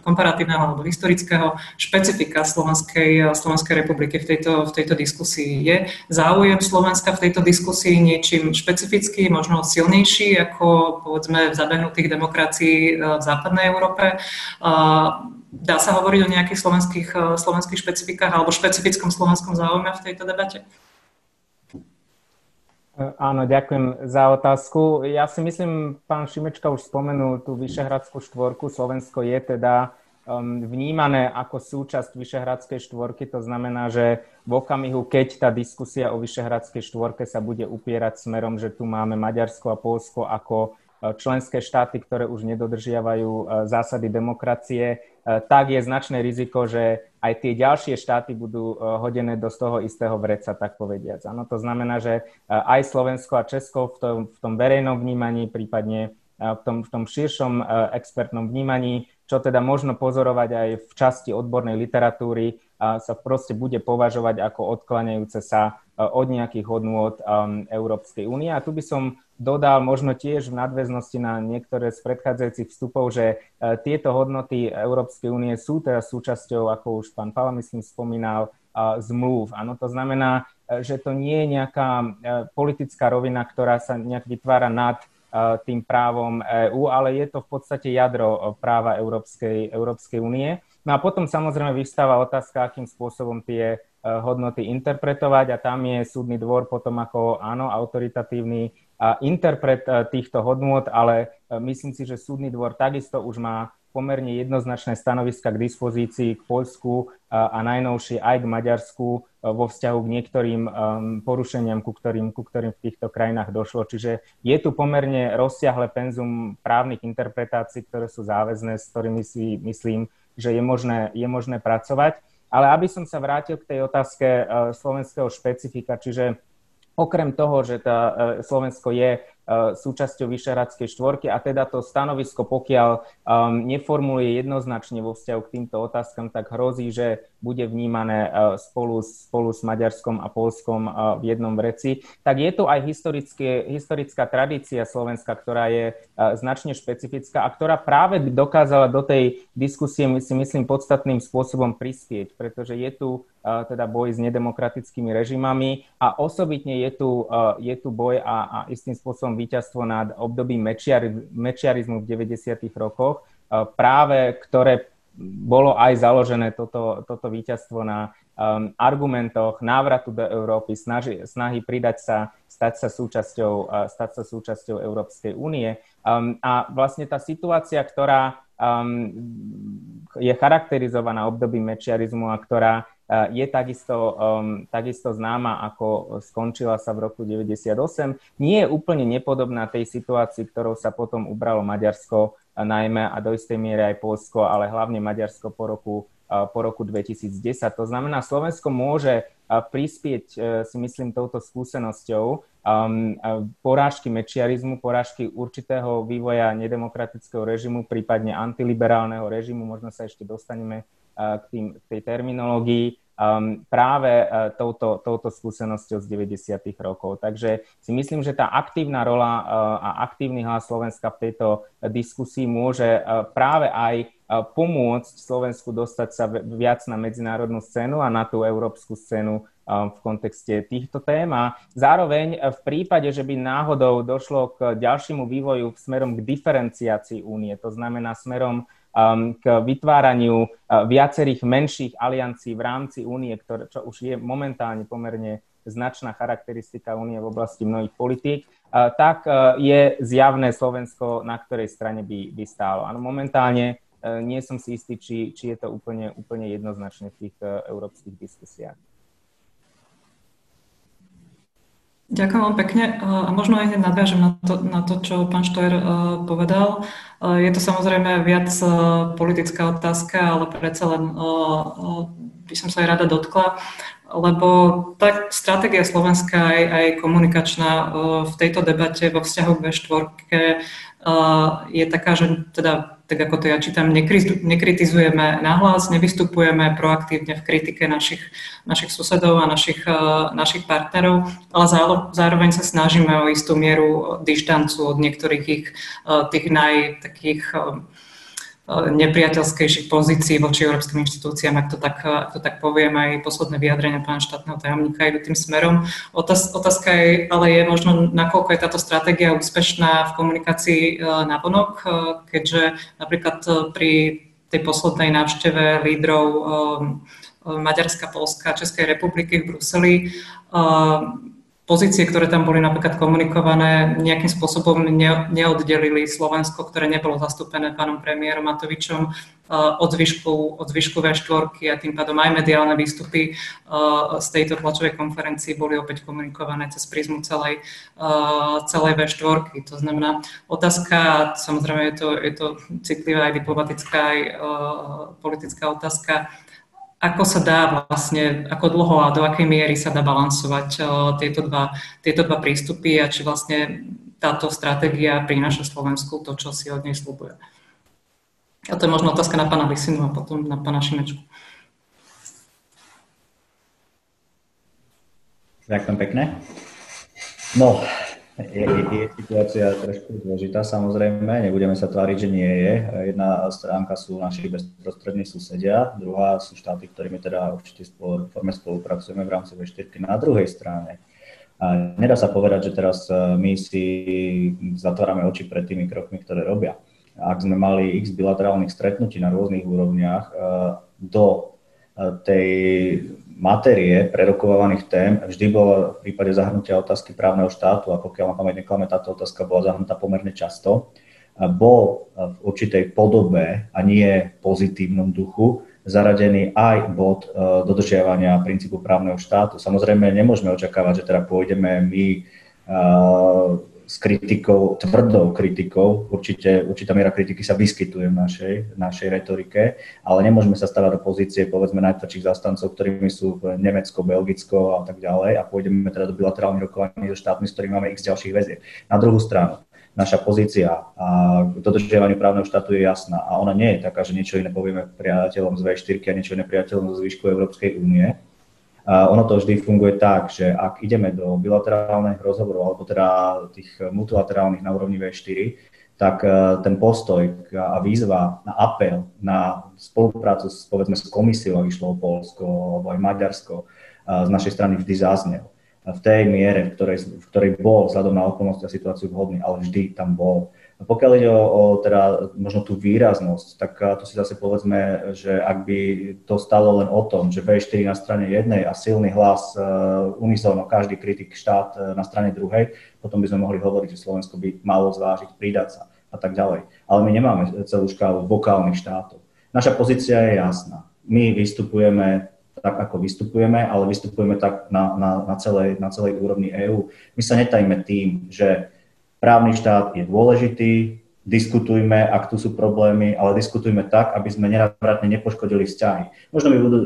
komparatívneho alebo historického špecifika Slovenskej, Slovenskej republiky v tejto, v tejto diskusii. Je záujem Slovenska v tejto diskusii niečím špecifický, možno silnejší ako povedzme v zabehnutých demokracií e, v západnej Európe? Dá sa hovoriť o nejakých slovenských, e, slovenských špecifikách alebo špecifickom slovenskom záujme v tejto debate? Áno, ďakujem za otázku. Ja si myslím, pán Šimečka už spomenul tú Vyšehradskú štvorku. Slovensko je teda um, vnímané ako súčasť Vyšehradskej štvorky. To znamená, že v okamihu, keď tá diskusia o Vyšehradskej štvorke sa bude upierať smerom, že tu máme Maďarsko a Polsko ako uh, členské štáty, ktoré už nedodržiavajú uh, zásady demokracie, tak je značné riziko, že aj tie ďalšie štáty budú e, hodené do toho istého vreca, tak povediac. Ano, to znamená, že e, aj Slovensko a Česko v tom, v tom verejnom vnímaní, prípadne v tom, v tom širšom expertnom vnímaní, čo teda možno pozorovať aj v časti odbornej literatúry, sa proste bude považovať ako odklanajúce sa od nejakých hodnôt Európskej únie. A tu by som dodal možno tiež v nadväznosti na niektoré z predchádzajúcich vstupov, že e, tieto hodnoty Európskej únie sú teraz súčasťou, ako už pán Pala myslím spomínal, zmluv. Áno, to znamená, e, že to nie je nejaká e, politická rovina, ktorá sa nejak vytvára nad tým právom EÚ, ale je to v podstate jadro práva Európskej, Európskej únie. No a potom samozrejme vystáva otázka, akým spôsobom tie hodnoty interpretovať a tam je súdny dvor potom ako áno, autoritatívny interpret e, týchto hodnôt, ale e, myslím si, že súdny dvor takisto už má pomerne jednoznačné stanoviska k dispozícii k Poľsku e, a najnovšie aj k Maďarsku vo vzťahu k niektorým porušeniam, ku ktorým, ku ktorým v týchto krajinách došlo. Čiže je tu pomerne rozsiahle penzum právnych interpretácií, ktoré sú záväzné, s ktorými si myslím, že je možné, je možné pracovať. Ale aby som sa vrátil k tej otázke slovenského špecifika, čiže Okrem toho, že tá e, Slovensko je e, súčasťou Vyšehradskej štvorky a teda to stanovisko, pokiaľ um, neformuluje jednoznačne vo vzťahu k týmto otázkam, tak hrozí, že bude vnímané spolu, spolu s Maďarskom a Polskom v jednom vreci, tak je tu aj historická tradícia Slovenska, ktorá je značne špecifická a ktorá práve dokázala do tej diskusie, si myslím, podstatným spôsobom prispieť, pretože je tu teda boj s nedemokratickými režimami a osobitne je tu, je tu boj a, a istým spôsobom víťazstvo nad obdobím mečiar, mečiarizmu v 90. rokoch, práve ktoré bolo aj založené toto, toto víťazstvo na um, argumentoch návratu do Európy, snaži, snahy pridať sa, stať sa súčasťou, uh, stať sa súčasťou Európskej únie. Um, a vlastne tá situácia, ktorá um, je charakterizovaná obdobím mečiarizmu a ktorá uh, je takisto, um, takisto známa, ako skončila sa v roku 98, nie je úplne nepodobná tej situácii, ktorou sa potom ubralo Maďarsko najmä a do istej miery aj Polsko, ale hlavne Maďarsko po roku, po roku 2010. To znamená, Slovensko môže prispieť, e, si myslím, touto skúsenosťou um, porážky mečiarizmu, porážky určitého vývoja nedemokratického režimu, prípadne antiliberálneho režimu, možno sa ešte dostaneme k, tým, k tej terminológii, um, práve uh, touto, touto skúsenosťou z 90. rokov. Takže si myslím, že tá aktívna rola uh, a aktívny hlas Slovenska v tejto diskusii môže uh, práve aj uh, pomôcť Slovensku dostať sa viac na medzinárodnú scénu a na tú európsku scénu um, v kontexte týchto tém. A zároveň uh, v prípade, že by náhodou došlo k ďalšiemu vývoju smerom k diferenciácii únie, to znamená smerom k vytváraniu uh, viacerých menších aliancií v rámci únie, ktoré, čo už je momentálne pomerne značná charakteristika únie v oblasti mnohých politík, uh, tak uh, je zjavné Slovensko, na ktorej strane by, by stálo. Áno, momentálne nie som si istý, či, či je to úplne, úplne jednoznačne v tých európskych diskusiách. Ďakujem vám pekne a možno aj hneď nadviažem na to, na to čo pán Štojer povedal. Je to samozrejme viac politická otázka, ale predsa len by som sa aj rada dotkla, lebo tá stratégia Slovenska aj, aj komunikačná v tejto debate vo vzťahu k V4 je taká, že teda tak ako to ja čítam, nekritizujeme nahlas, nevystupujeme proaktívne v kritike našich, našich susedov a našich, eh, našich partnerov, ale zároveň sa snažíme o istú mieru dištancu od niektorých ich eh, tých naj takých eh, nepriateľskejších pozícií voči európskym inštitúciám, ak to tak, ak to tak poviem, aj posledné vyjadrenia pána štátneho tajomníka idú tým smerom. Otáz, otázka je, ale je možno, nakoľko je táto stratégia úspešná v komunikácii e, na vonok, keďže napríklad pri tej poslednej návšteve lídrov Maďarska, Polska, Českej republiky v Bruseli pozície, ktoré tam boli napríklad komunikované, nejakým spôsobom ne, neoddelili Slovensko, ktoré nebolo zastúpené pánom premiérom Matovičom uh, od zvyšku, od zvyšku V4 a tým pádom aj mediálne výstupy uh, z tejto tlačovej konferencii boli opäť komunikované cez prízmu celej, uh, celej V4. To znamená, otázka, samozrejme je to, je to citlivá aj diplomatická, aj politická otázka, ako sa dá vlastne, ako dlho a do akej miery sa dá balansovať uh, tieto dva, tieto dva prístupy a či vlastne táto stratégia prináša Slovensku to, čo si od nej slúbuje. A to je možno otázka na pána Lisinu a potom na pána Šimečku. Ďakujem pekne. No, je, je situácia trošku zložitá samozrejme, nebudeme sa tváriť, že nie je. Jedna stránka sú naši bezprostrední susedia, druhá sú štáty, ktorými teda určite spolu, forme spolupracujeme v rámci V4 na druhej strane. A nedá sa povedať, že teraz e, my si zatvárame oči pred tými krokmi, ktoré robia. Ak sme mali x bilaterálnych stretnutí na rôznych úrovniach e, do e, tej matérie prerokovaných tém vždy bola v prípade zahrnutia otázky právneho štátu a pokiaľ ma pamäť neklame, táto otázka bola zahrnutá pomerne často, bol v určitej podobe a nie pozitívnom duchu zaradený aj bod e, dodržiavania princípu právneho štátu. Samozrejme, nemôžeme očakávať, že teda pôjdeme my e, s kritikou, tvrdou kritikou, určite, určitá miera kritiky sa vyskytuje v našej, v našej retorike, ale nemôžeme sa stavať do pozície, povedzme, najtvrdších zastancov, ktorými sú Nemecko, Belgicko a tak ďalej a pôjdeme teda do bilaterálnych rokovaní so štátmi, s ktorými máme x ďalších väzieb. Na druhú stranu, naša pozícia a k právneho štátu je jasná a ona nie je taká, že niečo iné povieme priateľom z V4 a niečo iné priateľom zo zvyšku Európskej únie. Ono to vždy funguje tak, že ak ideme do bilaterálnych rozhovorov alebo teda tých multilaterálnych na úrovni V4, tak e, ten postoj a výzva na apel, na spoluprácu s, povedzme, s komisiou, išlo o Polsko alebo aj Maďarsko, e, z našej strany vždy zaznel v tej miere, v ktorej, v ktorej bol vzhľadom na okolnosti a situáciu vhodný, ale vždy tam bol. A pokiaľ ide o, o teda možno tú výraznosť, tak to si zase povedzme, že ak by to stalo len o tom, že V4 na strane jednej a silný hlas uh, unizóno, každý kritik štát uh, na strane druhej, potom by sme mohli hovoriť, že Slovensko by malo zvážiť pridať sa a tak ďalej. Ale my nemáme celú škálu vokálnych štátov. Naša pozícia je jasná. My vystupujeme tak, ako vystupujeme, ale vystupujeme tak na, na, na, celej, na celej úrovni EÚ. My sa netajme tým, že právny štát je dôležitý, diskutujme, ak tu sú problémy, ale diskutujme tak, aby sme nenavratne nepoškodili vzťahy. Možno mi budú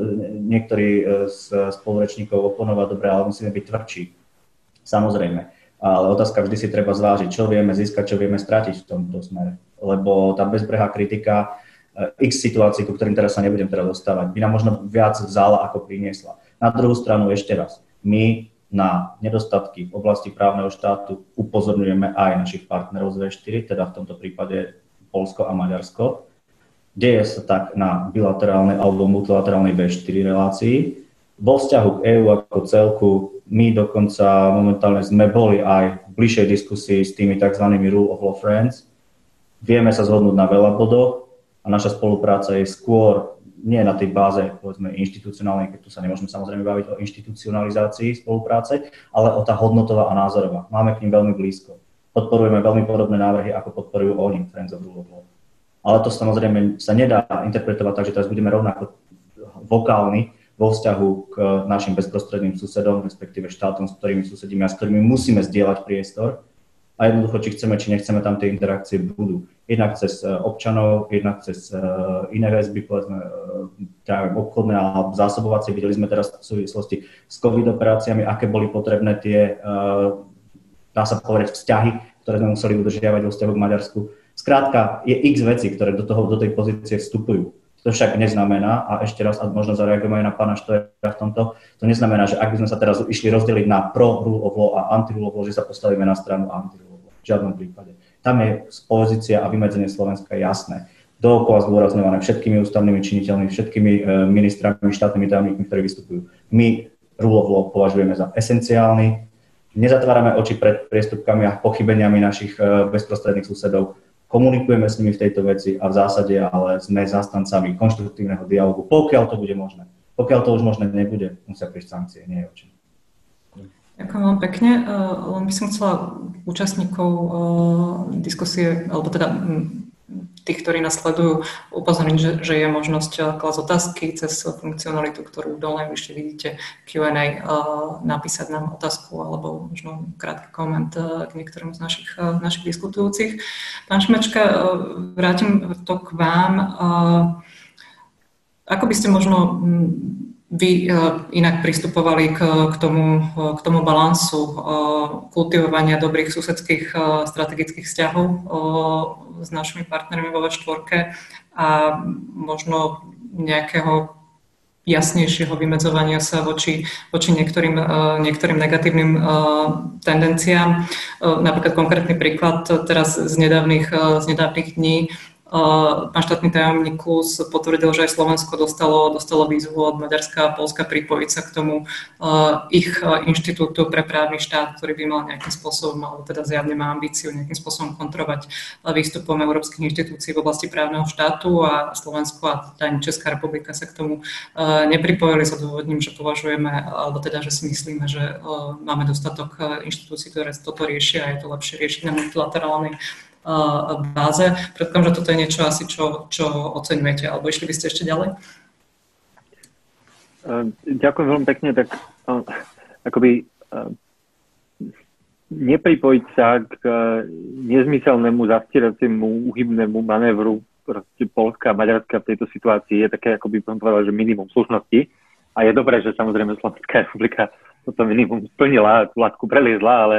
niektorí e, z spolurečníkov oponovať, dobre, ale musíme byť tvrdší. Samozrejme. Ale otázka vždy si treba zvážiť, čo vieme získať, čo vieme stratiť v tomto smere. Lebo tá bezbrehá kritika x situácií, ku ktorým teraz sa nebudem teda dostávať, by nám možno viac vzala, ako priniesla. Na druhú stranu ešte raz, my na nedostatky v oblasti právneho štátu upozorňujeme aj našich partnerov z V4, teda v tomto prípade Polsko a Maďarsko. Deje sa tak na bilaterálnej alebo multilaterálnej V4 relácii. Vo vzťahu k EÚ ako celku my dokonca momentálne sme boli aj v bližšej diskusii s tými tzv. rule of law friends. Vieme sa zhodnúť na veľa bodoch, a naša spolupráca je skôr nie na tej báze, povedzme, inštitucionálnej, keď tu sa nemôžeme samozrejme baviť o inštitucionalizácii spolupráce, ale o tá hodnotová a názorová. Máme k ním veľmi blízko. Podporujeme veľmi podobné návrhy, ako podporujú oni, Friends of Rule of Law. Ale to samozrejme sa nedá interpretovať tak, že teraz budeme rovnako vokálni vo vzťahu k našim bezprostredným susedom, respektíve štátom, s ktorými susedíme a s ktorými musíme zdieľať priestor. A jednoducho, či chceme, či nechceme, tam tie interakcie budú jednak cez e, občanov, jednak cez e, iné väzby, povedzme, teda obchodné a zásobovacie. Videli sme teraz v súvislosti s COVID operáciami, aké boli potrebné tie, dá sa povedať, vzťahy, ktoré sme museli udržiavať vo vzťahu k Maďarsku. Skrátka, je x veci, ktoré do, toho, do tej pozície vstupujú. To však neznamená, a ešte raz, a možno zareagujem aj na pána Štojera v tomto, to neznamená, že ak by sme sa teraz išli rozdeliť na pro rule of law a anti rule of law, že sa postavíme na stranu anti rule of law. V žiadnom prípade. Tam je pozícia a vymedzenie Slovenska jasné. Dookola zdôrazňované všetkými ústavnými činiteľmi, všetkými e, ministrami, štátnymi tajomníkmi, ktorí vystupujú. My rule of law považujeme za esenciálny. Nezatvárame oči pred priestupkami a pochybeniami našich e, bezprostredných susedov. Komunikujeme s nimi v tejto veci a v zásade ale sme zastancami konštruktívneho dialogu, pokiaľ to bude možné. Pokiaľ to už možné nebude, musia prísť sankcie, nie je o čom. Ďakujem veľmi pekne. Len by som chcela účastníkov eh, diskusie, alebo teda tých, ktorí nás sledujú, upozorniť, že, že je možnosť eh, klas otázky cez funkcionalitu, ktorú dole ešte vidíte Q&A, napísať nám otázku alebo možno krátky koment k niektorým z našich, našich diskutujúcich. Pán Šmečka, vrátim to k vám. Ako by ste možno vy eh, inak pristupovali k, k, tomu, eh, k tomu balansu eh, kultivovania dobrých susedských strategických vzťahov s našimi partnermi vo štvorke a možno nejakého jasnejšieho vymedzovania sa voči, voči niektorým, niektorým negatívnym tendenciám. Napríklad konkrétny príklad teraz z nedávnych, z nedávnych dní Pán štátny tajomník Klus potvrdil, že aj Slovensko dostalo, dostalo výzvu od Maďarska a Polska pripojiť sa k tomu ich inštitútu pre právny štát, ktorý by mal nejakým spôsobom, alebo teda zjavne má ambíciu nejakým spôsobom kontrovať výstupom európskych inštitúcií v oblasti právneho štátu a Slovensko a teda Česká republika sa k tomu nepripojili sa dôvodním, že považujeme, alebo teda, že si myslíme, že máme dostatok inštitúcií, ktoré toto riešia a je to lepšie riešiť na multilaterálnej báze. Predpokladám, že toto je niečo asi, čo, čo oceňujete, alebo išli by ste ešte ďalej? Ďakujem veľmi pekne, tak akoby nepripojiť sa k nezmyselnému zastieraciemu uhybnému manévru proste Polska a Maďarska v tejto situácii je také, ako by som povedal, že minimum slušnosti. A je dobré, že samozrejme Slovenská republika toto minimum splnila, tú latku preliezla, ale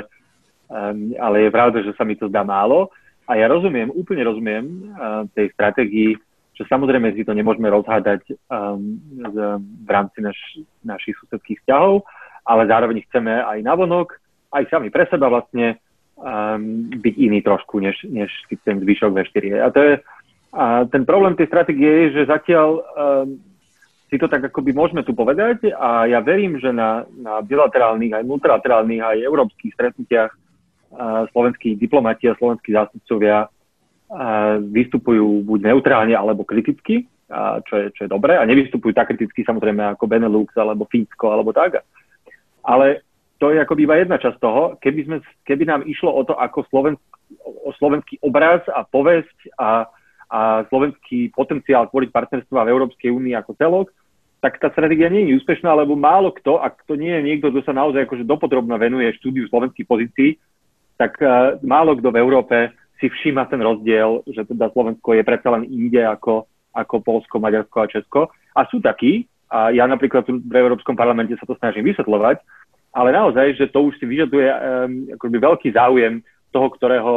ale je pravda, že sa mi to zdá málo. A ja rozumiem, úplne rozumiem uh, tej stratégii, že samozrejme si to nemôžeme rozhádať um, z, v rámci naš, našich susedských vzťahov, ale zároveň chceme aj navonok, aj sami pre seba vlastne um, byť iný trošku, než, než ten zvyšok V4. A to je, a ten problém tej stratégie je, že zatiaľ um, si to tak akoby môžeme tu povedať a ja verím, že na, na bilaterálnych, aj multilaterálnych, aj európskych stretnutiach slovenskí diplomati a slovenskí zástupcovia vystupujú buď neutrálne alebo kriticky, čo, je, čo je dobré, a nevystupujú tak kriticky samozrejme ako Benelux alebo Fínsko alebo tak. Ale to je akoby iba jedna časť toho. Keby, sme, keby nám išlo o to, ako slovensk, o slovenský obraz a povesť a a slovenský potenciál tvoriť partnerstva v Európskej únii ako celok, tak tá stratégia nie je úspešná, lebo málo kto, ak to nie je niekto, kto sa naozaj akože dopodrobne venuje štúdiu slovenských pozícií, tak uh, málo kto v Európe si všíma ten rozdiel, že teda Slovensko je predsa len inde ako, ako Polsko, Maďarsko a Česko. A sú takí, a ja napríklad v Európskom parlamente sa to snažím vysvetľovať, ale naozaj, že to už si vyžaduje um, akoby veľký záujem toho, ktorého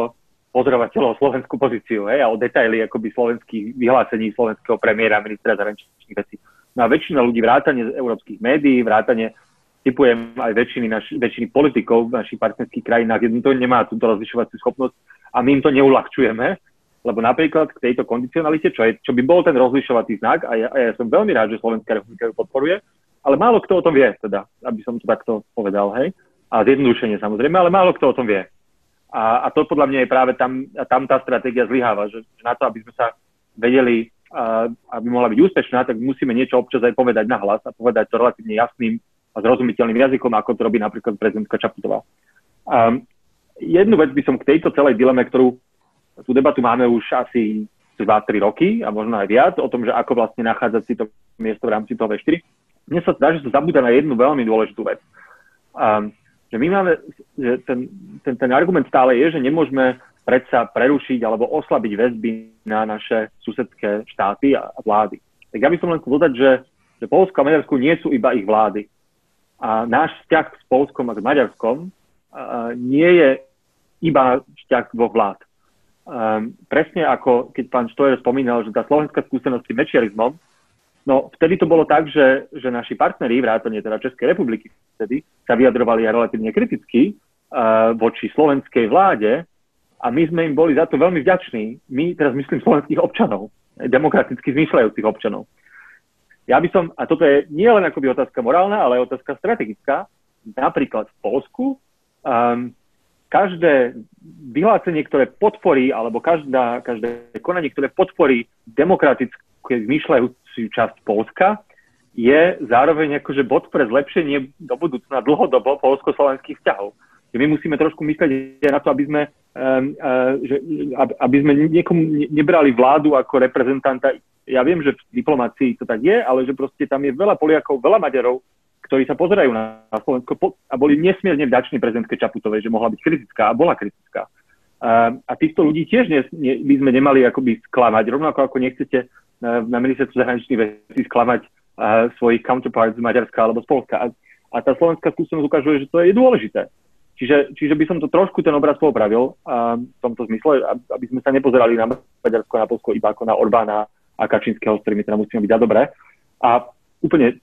pozorovateľov slovenskú pozíciu hej, a o detaily akoby slovenských vyhlásení slovenského premiéra, ministra zahraničných vecí. No a väčšina ľudí vrátane z európskych médií, vrátane typujem aj väčšiny, naš, väčšiny politikov v našich partnerských krajinách, to nemá túto rozlišovaciu schopnosť a my im to neulahčujeme, lebo napríklad k tejto kondicionalite, čo, je, čo by bol ten rozlišovací znak, a ja, a ja som veľmi rád, že Slovenská republika ju podporuje, ale málo kto o tom vie, teda, aby som to takto povedal, hej, a zjednodušenie samozrejme, ale málo kto o tom vie. A, a to podľa mňa je práve tam, tam tá stratégia zlyháva, že, že na to, aby sme sa vedeli, uh, aby mohla byť úspešná, tak musíme niečo občas aj povedať na hlas a povedať to relatívne jasným a zrozumiteľným jazykom, ako to robí napríklad prezidentka Čaputová. Um, jednu vec by som k tejto celej dileme, ktorú tú debatu máme už asi 2-3 roky a možno aj viac, o tom, že ako vlastne nachádzať si to miesto v rámci toho V4. Mne sa zdá, že sa zabúda na jednu veľmi dôležitú vec. Um, že my máme, že ten, ten, ten argument stále je, že nemôžeme predsa prerušiť alebo oslabiť väzby na naše susedské štáty a, vlády. Tak ja by som len chcel dodať, že, že Polsko a Maďarsko nie sú iba ich vlády. A náš vzťah s Polskom a s Maďarskom nie je iba vzťah dvoch vlád. Presne ako keď pán Štojer spomínal, že tá slovenská skúsenosť s mečiarizmom No vtedy to bolo tak, že, že naši partneri, vrátane teda Českej republiky vtedy, sa vyjadrovali aj relatívne kriticky voči slovenskej vláde a my sme im boli za to veľmi vďační. My teraz myslím slovenských občanov, demokraticky zmyšľajúcich občanov. Ja by som, a toto je nie len akoby otázka morálna, ale aj otázka strategická, napríklad v Polsku, um, každé vyhlásenie, ktoré podporí, alebo každá, každé konanie, ktoré podporí demokratické zmyšľajúce časť Polska, je zároveň akože bod pre zlepšenie do budúcna dlhodobo polsko-slovenských vzťahov. my musíme trošku myslieť na to, aby sme, um, uh, že, aby sme niekomu nebrali vládu ako reprezentanta. Ja viem, že v diplomácii to tak je, ale že proste tam je veľa Poliakov, veľa Maďarov, ktorí sa pozerajú na Slovensko a boli nesmierne vďační prezidentke Čaputovej, že mohla byť kritická a bola kritická. Uh, a týchto ľudí tiež ne, ne, by sme nemali akoby sklamať, rovnako ako nechcete na ministerstvu zahraničných vecí sklamať uh, svojich counterparts z Maďarska alebo z Polska. A, a tá slovenská skúsenosť ukazuje, že to je dôležité. Čiže, čiže by som to trošku ten obraz popravil uh, v tomto zmysle, aby sme sa nepozerali na Maďarsko a na Polsko iba ako na Orbána a Kačinského, s ktorými teda musíme byť dobre. A úplne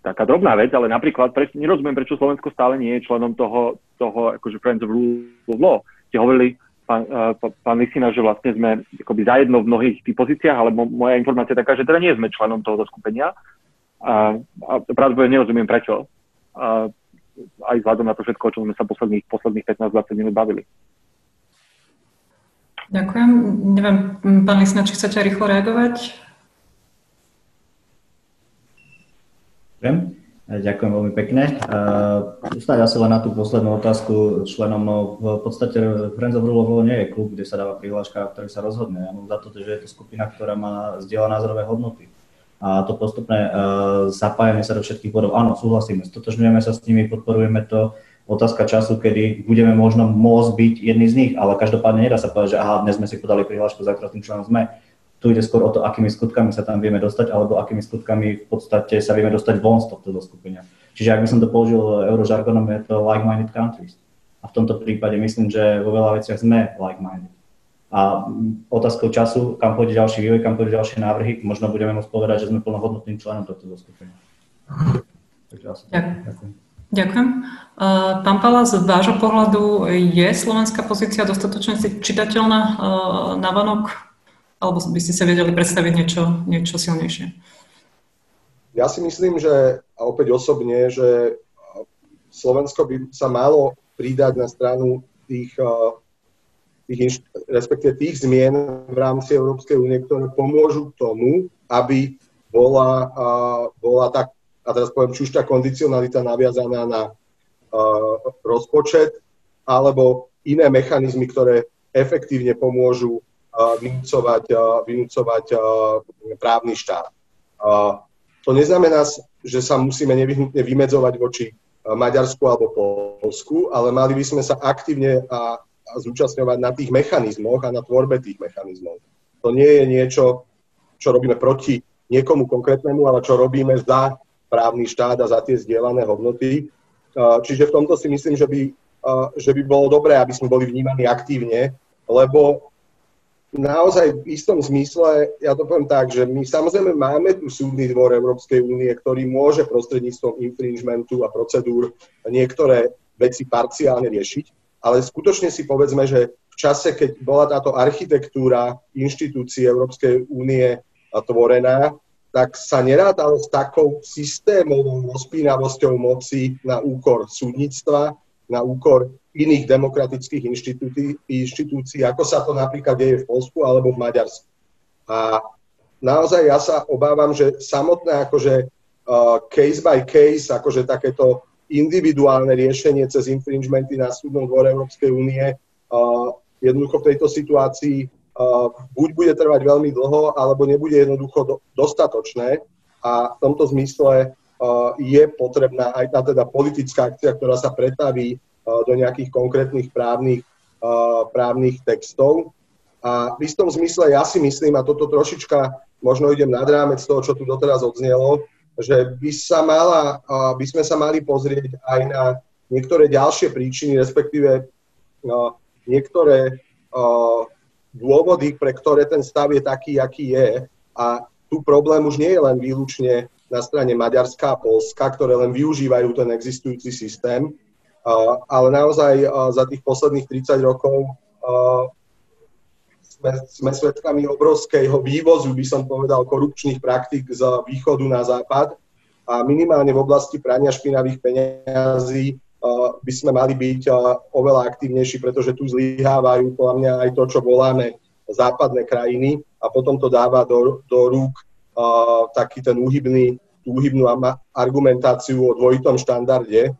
taká drobná vec, ale napríklad preč, nerozumiem, prečo Slovensko stále nie je členom toho, toho akože Friends of Rule of Law. Ste hovorili pán, pán Lisina, že vlastne sme akoby zajedno v mnohých tých pozíciách, ale mo, moja informácia je taká, že teda nie sme členom tohoto skupenia. A, a pravdepodobne nerozumiem prečo. A, aj vzhľadom na to všetko, o čom sme sa posledných, posledných 15-20 minút bavili. Ďakujem. Neviem, pán Lisina, či chcete rýchlo reagovať? Viem. Ďakujem veľmi pekne. Snáď asi len na tú poslednú otázku členom. No v podstate Friends of Rule nie je klub, kde sa dáva prihláška, ktorý sa rozhodne. Ja mám za to, že je to skupina, ktorá má zdieľa názorové hodnoty. A to postupné zapájanie sa do všetkých bodov, áno, súhlasíme, stotožňujeme sa s nimi, podporujeme to. Otázka času, kedy budeme možno môcť byť jedni z nich, ale každopádne nedá sa povedať, že aha, dnes sme si podali prihlášku, zajtra tým členom sme tu ide skôr o to, akými skutkami sa tam vieme dostať, alebo akými skutkami v podstate sa vieme dostať von z tohto zoskupenia. Čiže ak by som to použil eurožargonom, je to like-minded countries. A v tomto prípade myslím, že vo veľa veciach sme like-minded. A otázkou času, kam pôjde ďalší vývoj, kam pôjde ďalšie návrhy, možno budeme môcť povedať, že sme plnohodnotným členom tohto zoskupenia. Ďakujem. Ďakujem. Pán Pala, z vášho pohľadu je slovenská pozícia dostatočne čitateľná na vanok? Alebo by ste sa vedeli predstaviť niečo, niečo silnejšie? Ja si myslím, že, a opäť osobne, že Slovensko by sa malo pridať na stranu tých tých, respektíve tých zmien v rámci Európskej únie, ktoré pomôžu tomu, aby bola, bola tak, a teraz poviem, či už tá kondicionalita naviazaná na rozpočet, alebo iné mechanizmy, ktoré efektívne pomôžu vynúcovať, vynúcovať právny štát. To neznamená, že sa musíme nevyhnutne vymedzovať voči Maďarsku alebo Polsku, ale mali by sme sa aktívne a a zúčastňovať na tých mechanizmoch a na tvorbe tých mechanizmov. To nie je niečo, čo robíme proti niekomu konkrétnemu, ale čo robíme za právny štát a za tie zdieľané hodnoty. Čiže v tomto si myslím, že by, že by bolo dobré, aby sme boli vnímaní aktívne, lebo naozaj v istom zmysle, ja to poviem tak, že my samozrejme máme tu súdny dvor Európskej únie, ktorý môže prostredníctvom infringementu a procedúr niektoré veci parciálne riešiť, ale skutočne si povedzme, že v čase, keď bola táto architektúra inštitúcií Európskej únie tvorená, tak sa nerátalo s takou systémovou rozpínavosťou moci na úkor súdnictva, na úkor iných demokratických inštitúcií, inštitúcií, ako sa to napríklad deje v Polsku alebo v Maďarsku. A naozaj ja sa obávam, že samotné akože uh, case by case, akože takéto individuálne riešenie cez infringementy na súdnom dvore Európskej únie jednoducho v tejto situácii buď bude trvať veľmi dlho, alebo nebude jednoducho dostatočné. A v tomto zmysle je potrebná aj tá teda politická akcia, ktorá sa pretaví do nejakých konkrétnych právnych, právnych textov. A v istom zmysle ja si myslím, a toto trošička možno idem nad rámec toho, čo tu doteraz odznelo, že by, sa mala, by sme sa mali pozrieť aj na niektoré ďalšie príčiny, respektíve niektoré dôvody, pre ktoré ten stav je taký, aký je. A tu problém už nie je len výlučne na strane Maďarska a Polska, ktoré len využívajú ten existujúci systém, ale naozaj za tých posledných 30 rokov sme, sme svedkami obrovského vývozu, by som povedal, korupčných praktik z východu na západ a minimálne v oblasti prania špinavých peňazí uh, by sme mali byť uh, oveľa aktívnejší, pretože tu zlyhávajú podľa mňa aj to, čo voláme západné krajiny a potom to dáva do, do rúk uh, taký ten úhybný, tú úhybnú argumentáciu o dvojitom štandarde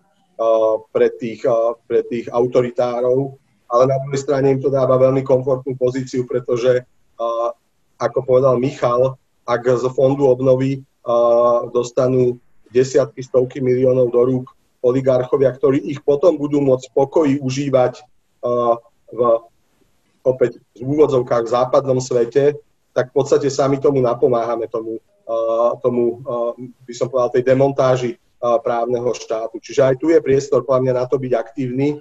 pre tých, pre tých autoritárov, ale na druhej strane im to dáva veľmi komfortnú pozíciu, pretože, uh, ako povedal Michal, ak z fondu obnovy uh, dostanú desiatky, stovky miliónov do rúk oligarchovia, ktorí ich potom budú môcť pokoji užívať v opäť v úvodzovkách v západnom svete, tak v podstate sami tomu napomáhame, tomu, tomu by som povedal, tej demontáži právneho štátu. Čiže aj tu je priestor podľa mňa na to byť aktívny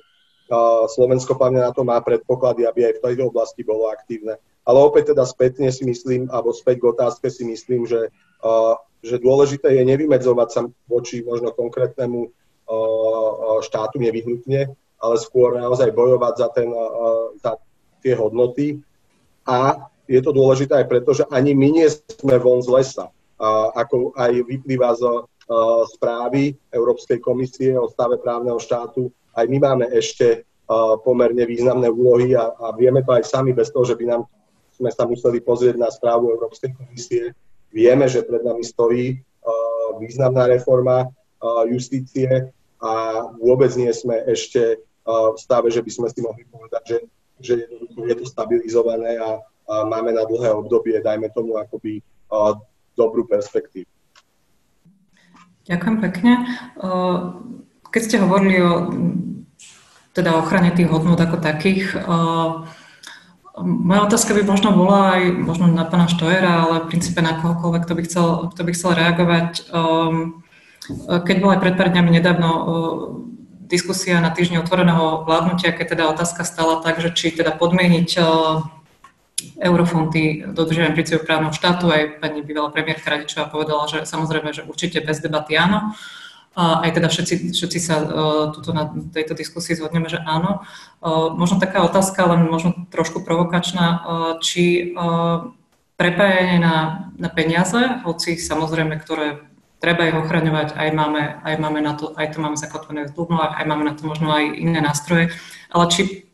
Slovensko pevne na to má predpoklady, aby aj v tejto oblasti bolo aktívne. Ale opäť teda spätne si myslím, alebo späť k otázke si myslím, že, že dôležité je nevymedzovať sa voči možno konkrétnemu štátu nevyhnutne, ale skôr naozaj bojovať za, ten, za tie hodnoty. A je to dôležité aj preto, že ani my nie sme von z lesa. Ako aj vyplýva z správy Európskej komisie o stave právneho štátu, aj my máme ešte pomerne významné úlohy a, a vieme to aj sami bez toho, že by nám sme sa museli pozrieť na správu Európskej komisie. Vieme, že pred nami stojí významná reforma justície a vôbec nie sme ešte v stave, že by sme si mohli povedať, že, že je to stabilizované a, a máme na dlhé obdobie, dajme tomu, akoby dobrú perspektívu. Ďakujem pekne. Keď ste hovorili o teda ochrane tých hodnot ako takých, moja otázka by možno bola aj možno na pána Štojera, ale v princípe na kohokoľvek, kto by chcel, kto by chcel reagovať. Keď bol aj pred pár dňami nedávno diskusia na týždni otvoreného vládnutia, keď teda otázka stala tak, že či teda podmieniť eurofondy dodržiavajú princípov právneho štátu. Aj pani bývalá premiérka Radičová povedala, že samozrejme, že určite bez debaty áno. A aj teda všetci, všetci sa tuto na tejto diskusii zhodneme, že áno. Možno taká otázka, len možno trošku provokačná, či prepájanie na, na peniaze, hoci samozrejme, ktoré treba ich ochraňovať, aj máme, aj máme na to, aj to máme zakotvené v zmluvách, aj máme na to možno aj iné nástroje, ale či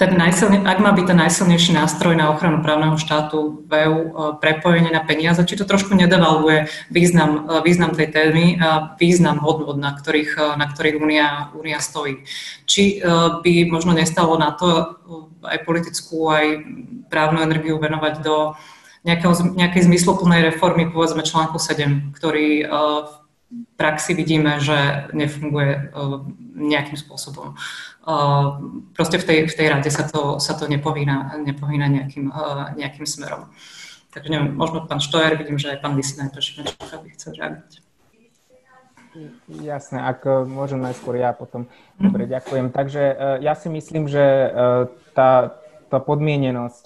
ten najsilne, ak má byť ten najsilnejší nástroj na ochranu právneho štátu v EU e, prepojenie na peniaze, či to trošku nedevaluje význam, e, význam tej témy a význam hodnot, na ktorých, e, na ktorých Únia, Únia stojí. Či by možno nestalo na to aj politickú, aj právnu energiu venovať do nejakého, nejakej zmysloplnej reformy, povedzme článku 7, ktorý v praxi vidíme, že nefunguje nejakým spôsobom proste v tej, v tej rade sa to, sa to nepovína, nepovína nejakým, nejakým smerom. Takže neviem, možno pán Štojer, vidím, že aj pán Lisina je trošku by chcel reagovať. Jasné, ak e, môžem najskôr ja potom. Mhm. Dobre, ďakujem. Takže e, ja si myslím, že e, tá, tá podmienenosť,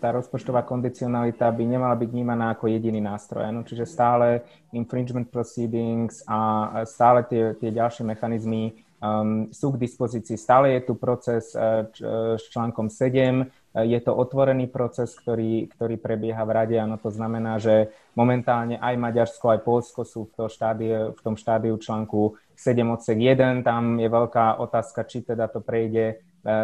tá rozpočtová kondicionalita by nemala byť vnímaná ako jediný nástroj. No? Čiže stále infringement proceedings a stále tie, tie ďalšie mechanizmy um, sú k dispozícii. Stále je tu proces uh, č, uh, s článkom 7. Uh, je to otvorený proces, ktorý, ktorý prebieha v rade. Áno, to znamená, že momentálne aj Maďarsko, aj Polsko sú v, to štádie, v tom štádiu článku 7 odsek 1. Tam je veľká otázka, či teda to prejde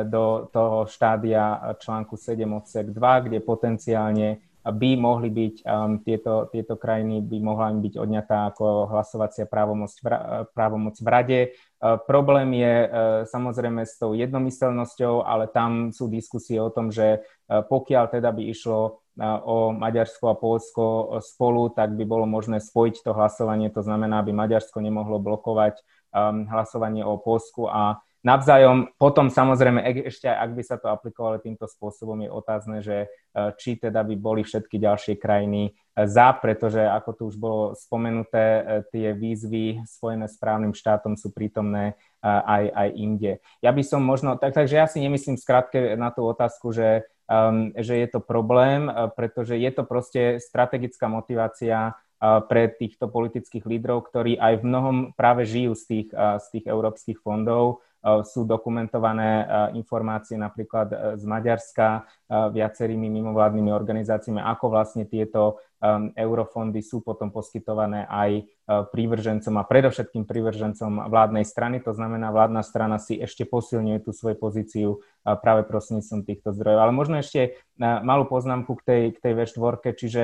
do toho štádia článku 7 odsek 2, kde potenciálne by mohli byť, um, tieto, tieto krajiny by mohla im byť odňatá ako hlasovacia právomoc, právomoc v rade. Uh, problém je uh, samozrejme s tou jednomyselnosťou, ale tam sú diskusie o tom, že uh, pokiaľ teda by išlo o Maďarsko a Polsko spolu, tak by bolo možné spojiť to hlasovanie. To znamená, aby Maďarsko nemohlo blokovať um, hlasovanie o Polsku a Navzájom, potom samozrejme, ešte ak by sa to aplikovalo týmto spôsobom, je otázne, že e, či teda by boli všetky ďalšie krajiny e, za, pretože ako tu už bolo spomenuté, e, tie výzvy spojené s právnym štátom sú prítomné aj, aj inde. Ja by som možno, tak, takže ja si nemyslím skrátke na tú otázku, že, um, že je to problém, pretože je to proste strategická motivácia pre týchto politických lídrov, ktorí aj v mnohom práve žijú z tých, z tých európskych fondov sú dokumentované e, informácie napríklad e, z Maďarska viacerými mimovládnymi organizáciami, ako vlastne tieto eurofondy sú potom poskytované aj prívržencom a predovšetkým prívržencom vládnej strany. To znamená, vládna strana si ešte posilňuje tú svoju pozíciu práve prostredníctvom týchto zdrojov. Ale možno ešte malú poznámku k tej, k tej V4, čiže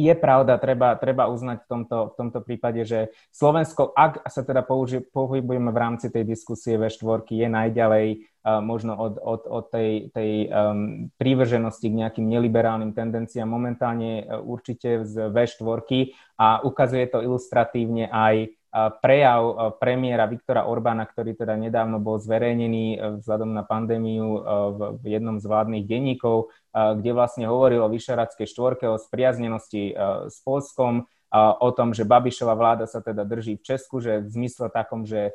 je pravda, treba, treba uznať v tomto, v tomto prípade, že Slovensko, ak sa teda použi, pohybujeme v rámci tej diskusie V4, je najďalej uh, možno od, od, od tej, tej um, prívrženosti k nejakým neliberálnym tendenciám. Momentálne uh, určite z V4 a ukazuje to ilustratívne aj prejav e, premiéra Viktora Orbána, ktorý teda nedávno bol zverejnený e, vzhľadom na pandémiu e, v jednom z vládnych denníkov, kde vlastne hovoril o Vyšeradskej štvorke, o spriaznenosti s Polskom, o tom, že Babišová vláda sa teda drží v Česku, že v zmysle takom, že,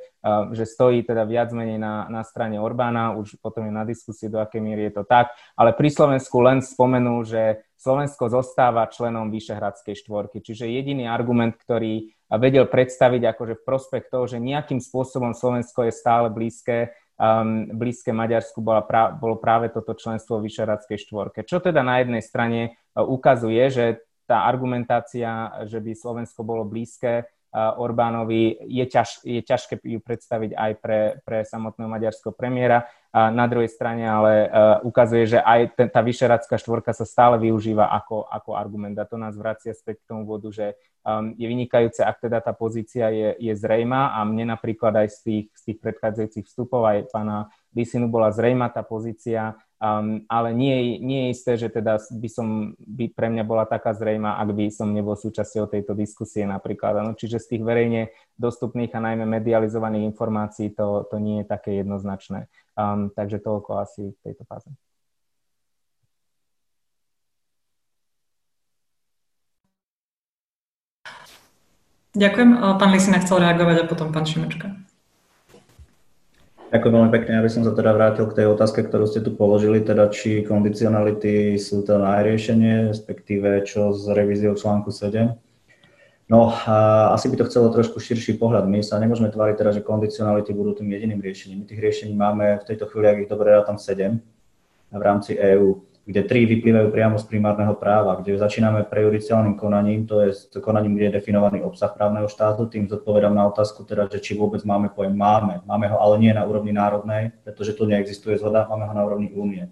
že stojí teda viac menej na, na strane Orbána, už potom je na diskusii, do akej miery je to tak, ale pri Slovensku len spomenul, že Slovensko zostáva členom Vyšehradskej štvorky, čiže jediný argument, ktorý vedel predstaviť akože v prospech toho, že nejakým spôsobom Slovensko je stále blízke, um, blízke Maďarsku bola pra, bolo práve toto členstvo v Vyšeradskej štvorke. Čo teda na jednej strane uh, ukazuje, že tá argumentácia, že by Slovensko bolo blízke Orbánovi, je, ťaž, je ťažké ju predstaviť aj pre, pre samotného maďarského premiéra. A na druhej strane ale uh, ukazuje, že aj tá vyšeradská štvorka sa stále využíva ako, ako argument. A to nás vracia späť k tomu vodu, že um, je vynikajúce, ak teda tá pozícia je, je zrejma a mne napríklad aj z tých, z tých predchádzajúcich vstupov aj pána Lisinu bola zrejma tá pozícia Um, ale nie, nie je isté, že teda by som, by pre mňa bola taká zrejma, ak by som nebol súčasťou tejto diskusie napríklad. Ano, čiže z tých verejne dostupných a najmä medializovaných informácií to, to nie je také jednoznačné. Um, takže toľko asi v tejto fáze. Ďakujem. Pán Lisina chcel reagovať a potom pán Šimečka. Ďakujem veľmi pekne, aby som sa teda vrátil k tej otázke, ktorú ste tu položili, teda či kondicionality sú to najriešenie, respektíve čo s revíziou článku 7. No, a asi by to chcelo trošku širší pohľad. My sa nemôžeme tváriť teda, že kondicionality budú tým jediným riešením. My tých riešení máme v tejto chvíli, ak ich dobre tam 7 v rámci EÚ kde tri vyplývajú priamo z primárneho práva, kde začíname prejudiciálnym konaním, to je konaním, kde je definovaný obsah právneho štátu, tým zodpovedám na otázku teda, že či vôbec máme pojem máme. Máme ho ale nie na úrovni národnej, pretože tu neexistuje zhoda, máme ho na úrovni únie.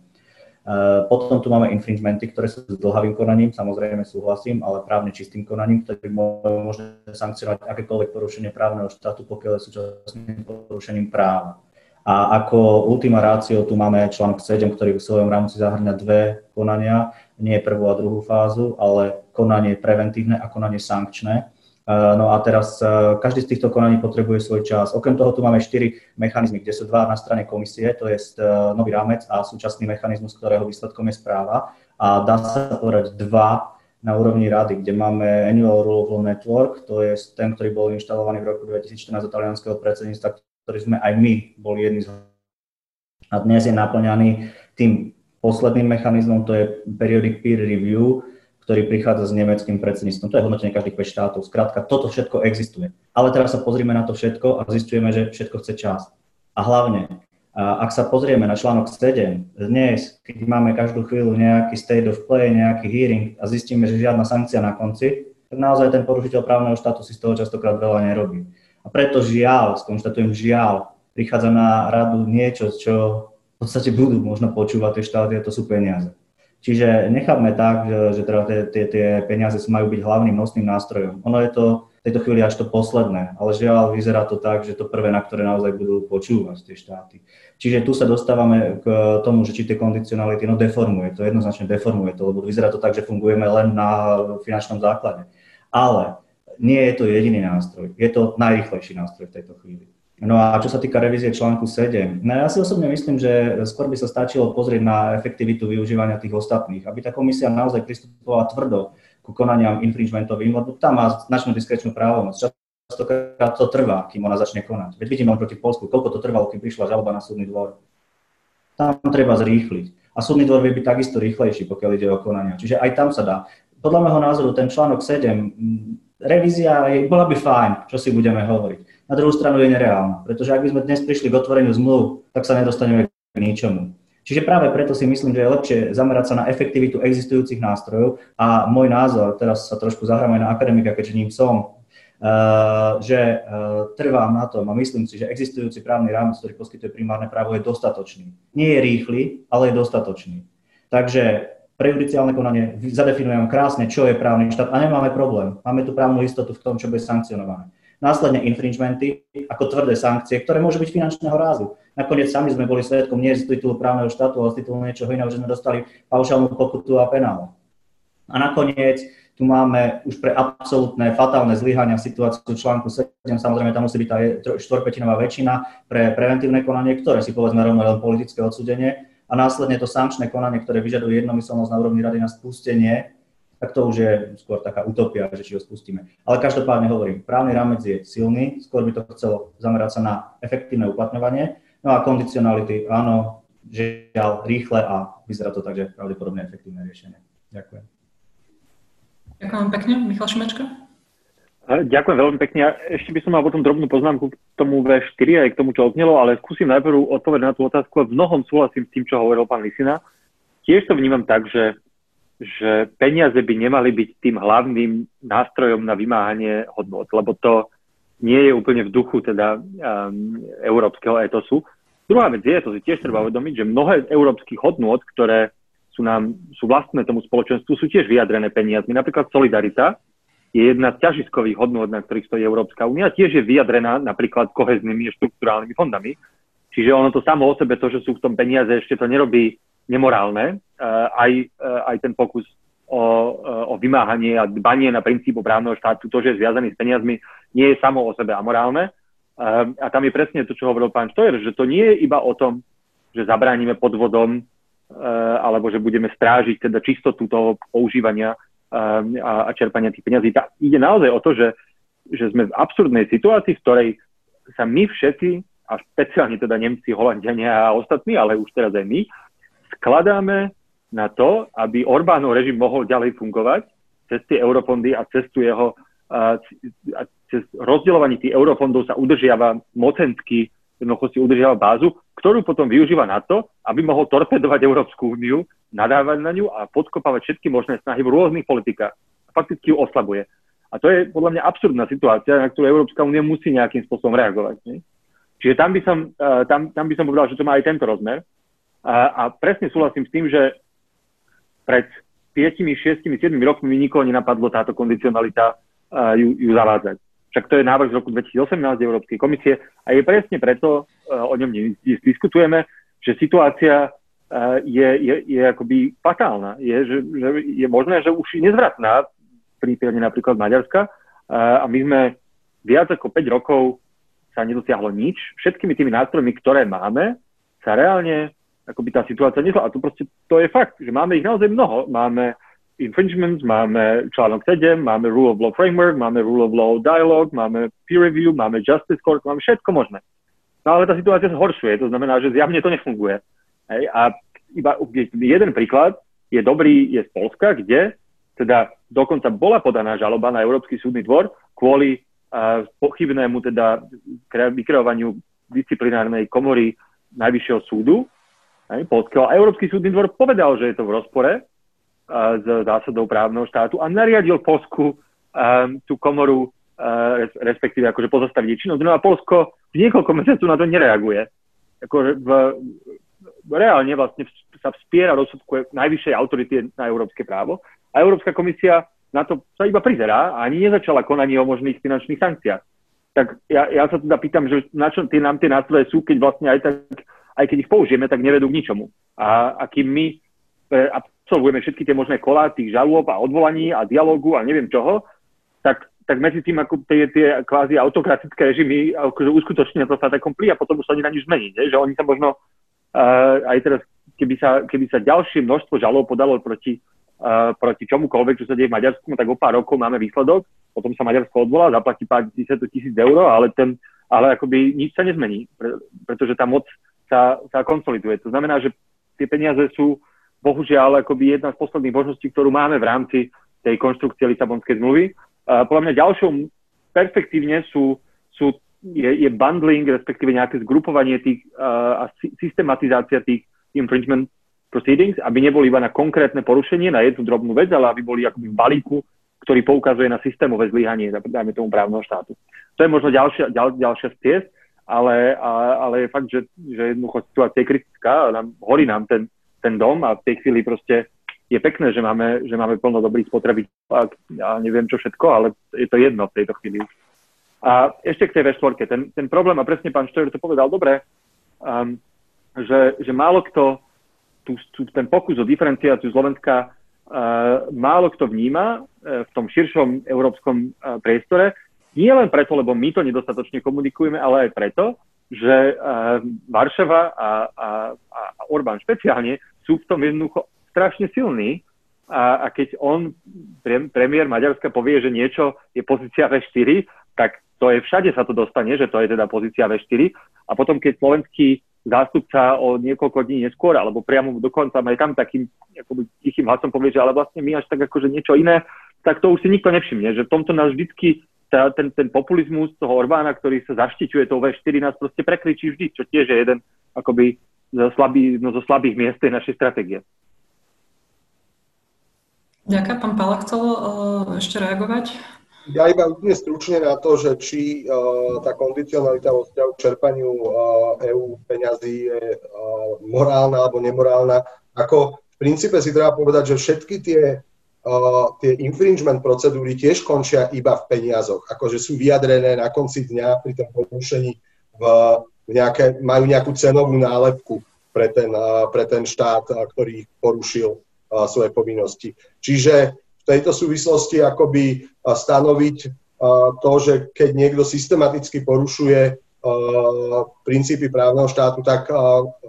E, potom tu máme infringementy, ktoré sú s dlhavým konaním, samozrejme súhlasím, ale právne čistým konaním, ktoré môže sankcionovať akékoľvek porušenie právneho štátu, pokiaľ je súčasným porušením práva. A ako ultima ratio tu máme článok 7, ktorý v svojom rámci zahrňa dve konania, nie prvú a druhú fázu, ale konanie preventívne a konanie sankčné. E, no a teraz e, každý z týchto konaní potrebuje svoj čas. Okrem toho tu máme štyri mechanizmy, kde sú dva na strane komisie, to je e, nový rámec a súčasný mechanizmus, ktorého výsledkom je správa. A dá sa povedať dva na úrovni rady, kde máme Annual Rule Network, to je ten, ktorý bol inštalovaný v roku 2014 do talianského predsedníctva, ktorý sme aj my boli jedni z a dnes je naplňaný tým posledným mechanizmom, to je periodic peer review, ktorý prichádza s nemeckým predsedníctvom. To je hodnotenie každých 5 štátov. Skrátka, toto všetko existuje. Ale teraz sa pozrieme na to všetko a zistujeme, že všetko chce čas. A hlavne, ak sa pozrieme na článok 7, dnes, keď máme každú chvíľu nejaký state of play, nejaký hearing a zistíme, že žiadna sankcia na konci, tak naozaj ten porušiteľ právneho štátu si z toho častokrát veľa nerobí. A preto žiaľ, skonštatujem žiaľ, prichádza na radu niečo, čo v podstate budú možno počúvať tie štáty a to sú peniaze. Čiže nechápme tak, že, teda tie, tie peniaze majú byť hlavným nosným nástrojom. Ono je to v tejto chvíli až to posledné, ale žiaľ vyzerá to tak, že to prvé, na ktoré naozaj budú počúvať tie štáty. Čiže tu sa dostávame k tomu, že či tie kondicionality, no deformuje to, jednoznačne deformuje to, lebo vyzerá to tak, že fungujeme len na finančnom základe. Ale nie je to jediný nástroj, je to najrychlejší nástroj v tejto chvíli. No a čo sa týka revízie článku 7, no ja si osobne myslím, že skôr by sa stačilo pozrieť na efektivitu využívania tých ostatných, aby tá komisia naozaj pristupovala tvrdo ku konaniam infringementovým, lebo tam má značnú diskrečnú právomoc. Častokrát to trvá, kým ona začne konať. Veď vidíme proti Polsku, koľko to trvalo, kým prišla žaloba na súdny dvor. Tam treba zrýchliť. A súdny dvor vie byť takisto rýchlejší, pokiaľ ide o konania. Čiže aj tam sa dá. Podľa môjho názoru ten článok 7 revízia je, bola by fajn, čo si budeme hovoriť. Na druhú stranu je nereálna, pretože ak by sme dnes prišli k otvoreniu zmluv, tak sa nedostaneme k ničomu. Čiže práve preto si myslím, že je lepšie zamerať sa na efektivitu existujúcich nástrojov a môj názor, teraz sa trošku zahrám aj na akademika, keďže ním som, Uh, že uh, trvám na tom a myslím si, že existujúci právny rámec, ktorý poskytuje primárne právo, je dostatočný. Nie je rýchly, ale je dostatočný. Takže prejudiciálne konanie, zadefinujeme krásne, čo je právny štát a nemáme problém. Máme tu právnu istotu v tom, čo bude sankcionované. Následne infringementy ako tvrdé sankcie, ktoré môžu byť finančného rázu. Nakoniec sami sme boli svetkom nie z titulu právneho štátu, ale z titulu niečoho iného, že sme dostali paušálnu pokutu a penál. A nakoniec tu máme už pre absolútne fatálne zlyhania situáciu článku 7, samozrejme tam musí byť tá štvorpetinová väčšina pre preventívne konanie, ktoré si povedzme rovno len politické odsudenie, a následne to sankčné konanie, ktoré vyžaduje jednomyselnosť na úrovni rady na spustenie, tak to už je skôr taká utopia, že či ho spustíme. Ale každopádne hovorím, právny rámec je silný, skôr by to chcelo zamerať sa na efektívne uplatňovanie, no a kondicionality, áno, žiaľ, rýchle a vyzerá to tak, že pravdepodobne efektívne riešenie. Ďakujem. Ďakujem pekne. Michal Šimečka? Ďakujem veľmi pekne. Ešte by som mal potom drobnú poznámku k tomu V4 aj k tomu, čo odznelo, ale skúsim najprv odpovedať na tú otázku a v mnohom súhlasím s tým, čo hovoril pán Lisina. Tiež to vnímam tak, že, že peniaze by nemali byť tým hlavným nástrojom na vymáhanie hodnot, lebo to nie je úplne v duchu teda um, európskeho etosu. Druhá vec je, to si tiež treba uvedomiť, že mnohé európskych hodnot, ktoré sú, nám, sú vlastné tomu spoločenstvu, sú tiež vyjadrené peniazmi. Napríklad solidarita, je jedna z ťažiskových hodnôt, na ktorých stojí Európska únia, tiež je vyjadrená napríklad koheznými štruktúrálnymi fondami. Čiže ono to samo o sebe, to, že sú v tom peniaze, ešte to nerobí nemorálne. Uh, aj, uh, aj ten pokus o, uh, o vymáhanie a dbanie na princípu právneho štátu, to, že je zviazaný s peniazmi, nie je samo o sebe amorálne. A tam je presne to, čo hovoril pán Štojer, že to nie je iba o tom, že zabránime podvodom, alebo že budeme strážiť teda čistotu toho používania a, a čerpania tých peniazí. Tá, ide naozaj o to, že, že sme v absurdnej situácii, v ktorej sa my všetci a špeciálne teda Nemci, Holandiania a ostatní, ale už teraz aj my, skladáme na to, aby Orbánov režim mohol ďalej fungovať cez tie eurofondy a cez tu jeho a cez rozdeľovanie tých eurofondov sa udržiava mocenský, jednoducho si udržiava bázu, ktorú potom využíva na to, aby mohol torpedovať Európsku úniu, nadávať na ňu a podkopávať všetky možné snahy v rôznych politikách. Fakticky ju oslabuje. A to je podľa mňa absurdná situácia, na ktorú Európska únia musí nejakým spôsobom reagovať. Nie? Čiže tam by, som, tam, tam by som povedal, že to má aj tento rozmer. A, a presne súhlasím s tým, že pred 5, 6, 7 rokmi mi nikoho nenapadlo táto kondicionalita ju, ju zavádzať. Však to je návrh z roku 2018 Európskej komisie a je presne preto, o ňom diskutujeme, že situácia je, je, je akoby fatálna. Je, že, že je možné, že už je nezvratná v prípade napríklad Maďarska a my sme viac ako 5 rokov sa nedosiahlo nič. Všetkými tými nástrojmi, ktoré máme, sa reálne akoby tá situácia nezla. A to proste to je fakt, že máme ich naozaj mnoho. Máme infringements, máme článok 7, máme rule of law framework, máme rule of law dialogue, máme peer review, máme justice court, máme všetko možné. No ale tá situácia sa horšuje, to znamená, že zjavne to nefunguje. Hej? A iba jeden príklad je dobrý, je z Polska, kde teda dokonca bola podaná žaloba na Európsky súdny dvor kvôli uh, pochybnému teda vykreovaniu disciplinárnej komory Najvyššieho súdu, hej, Polského. A Európsky súdny dvor povedal, že je to v rozpore s zásadou právneho štátu a nariadil Polsku um, tú komoru, uh, respektíve akože pozastaviť činnosť. No a Polsko niekoľko mesiacov na to nereaguje. Akože v, reálne vlastne sa vspiera rozsudku najvyššej autority na európske právo a Európska komisia na to sa iba prizerá a ani nezačala konanie o možných finančných sankciách. Tak ja, ja sa teda pýtam, že na čo tie, nám tie nástroje sú, keď vlastne aj tak, aj keď ich použijeme, tak nevedú k ničomu. A, a kým my e, absolvujeme všetky tie možné kolá tých žalôb a odvolaní a dialogu a neviem čoho, tak, tak medzi tým ako tie, tie kvázi autokratické režimy akože uskutočnia to sa takom plí a potom sa ani na nič zmení, že oni sa možno uh, aj teraz, keby sa, keby sa ďalšie množstvo žalov podalo proti, uh, proti čomukoľvek, čo sa deje v Maďarsku, no tak o pár rokov máme výsledok, potom sa Maďarsko odvolá, zaplatí pár tisíc eur, ale, ten, ale akoby nič sa nezmení, pretože tá moc sa, sa konsoliduje. To znamená, že tie peniaze sú bohužiaľ akoby jedna z posledných možností, ktorú máme v rámci tej konštrukcie Lisabonskej zmluvy. Uh, podľa mňa ďalšou perspektívne sú, sú je, je bundling, respektíve nejaké zgrupovanie tých a systematizácia tých infringement proceedings, aby neboli iba na konkrétne porušenie, na jednu drobnú vec, ale aby boli akoby v balíku, ktorý poukazuje na systémové zlyhanie, dajme tomu právneho štátu. To je možno ďalšia, ďal, ďalšia z ciest, ale, a, ale je fakt, že, že jednoducho situácia je kritická, nám, horí nám ten, ten dom a v tej chvíli proste je pekné, že máme, že máme plno dobrých spotrebiteľov a ja neviem čo všetko, ale je to jedno v tejto chvíli. A ešte k tej V4. Ten, ten problém, a presne pán Štojer to povedal dobre, um, že, že málo kto tú, tú, ten pokus o diferenciáciu Slovenska uh, málo kto vníma uh, v tom širšom európskom uh, priestore. Nie len preto, lebo my to nedostatočne komunikujeme, ale aj preto, že uh, Varšava a, a, a Orbán špeciálne sú v tom jednoducho strašne silní. A, a keď on, pre, premiér Maďarska, povie, že niečo je pozícia V4, tak to je všade sa to dostane, že to je teda pozícia V4 a potom, keď slovenský zástupca o niekoľko dní neskôr, alebo priamo dokonca aj tam takým akoby, tichým hlasom povie, že ale vlastne my až tak akože niečo iné, tak to už si nikto nevšimne, že v tomto nás vždycky ten, ten populizmus toho Orbána, ktorý sa zaštiťuje tou V4, nás proste prekričí vždy, čo tiež je jeden akoby zo, slabý, no, zo slabých miest tej našej stratégie. Ďakujem. Pán Pala chcel uh, ešte reagovať? Ja iba úplne stručne na to, že či uh, tá kondicionalita vo vzťahu k čerpaniu uh, EU peňazí je uh, morálna alebo nemorálna. Ako v princípe si treba povedať, že všetky tie, tie infringement procedúry tiež končia iba v peniazoch. Akože sú vyjadrené na konci dňa pri tom porušení v, v nejaké, majú nejakú cenovú nálepku pre ten, pre ten štát, ktorý porušil svoje povinnosti. Čiže v tejto súvislosti akoby stanoviť to, že keď niekto systematicky porušuje princípy právneho štátu, tak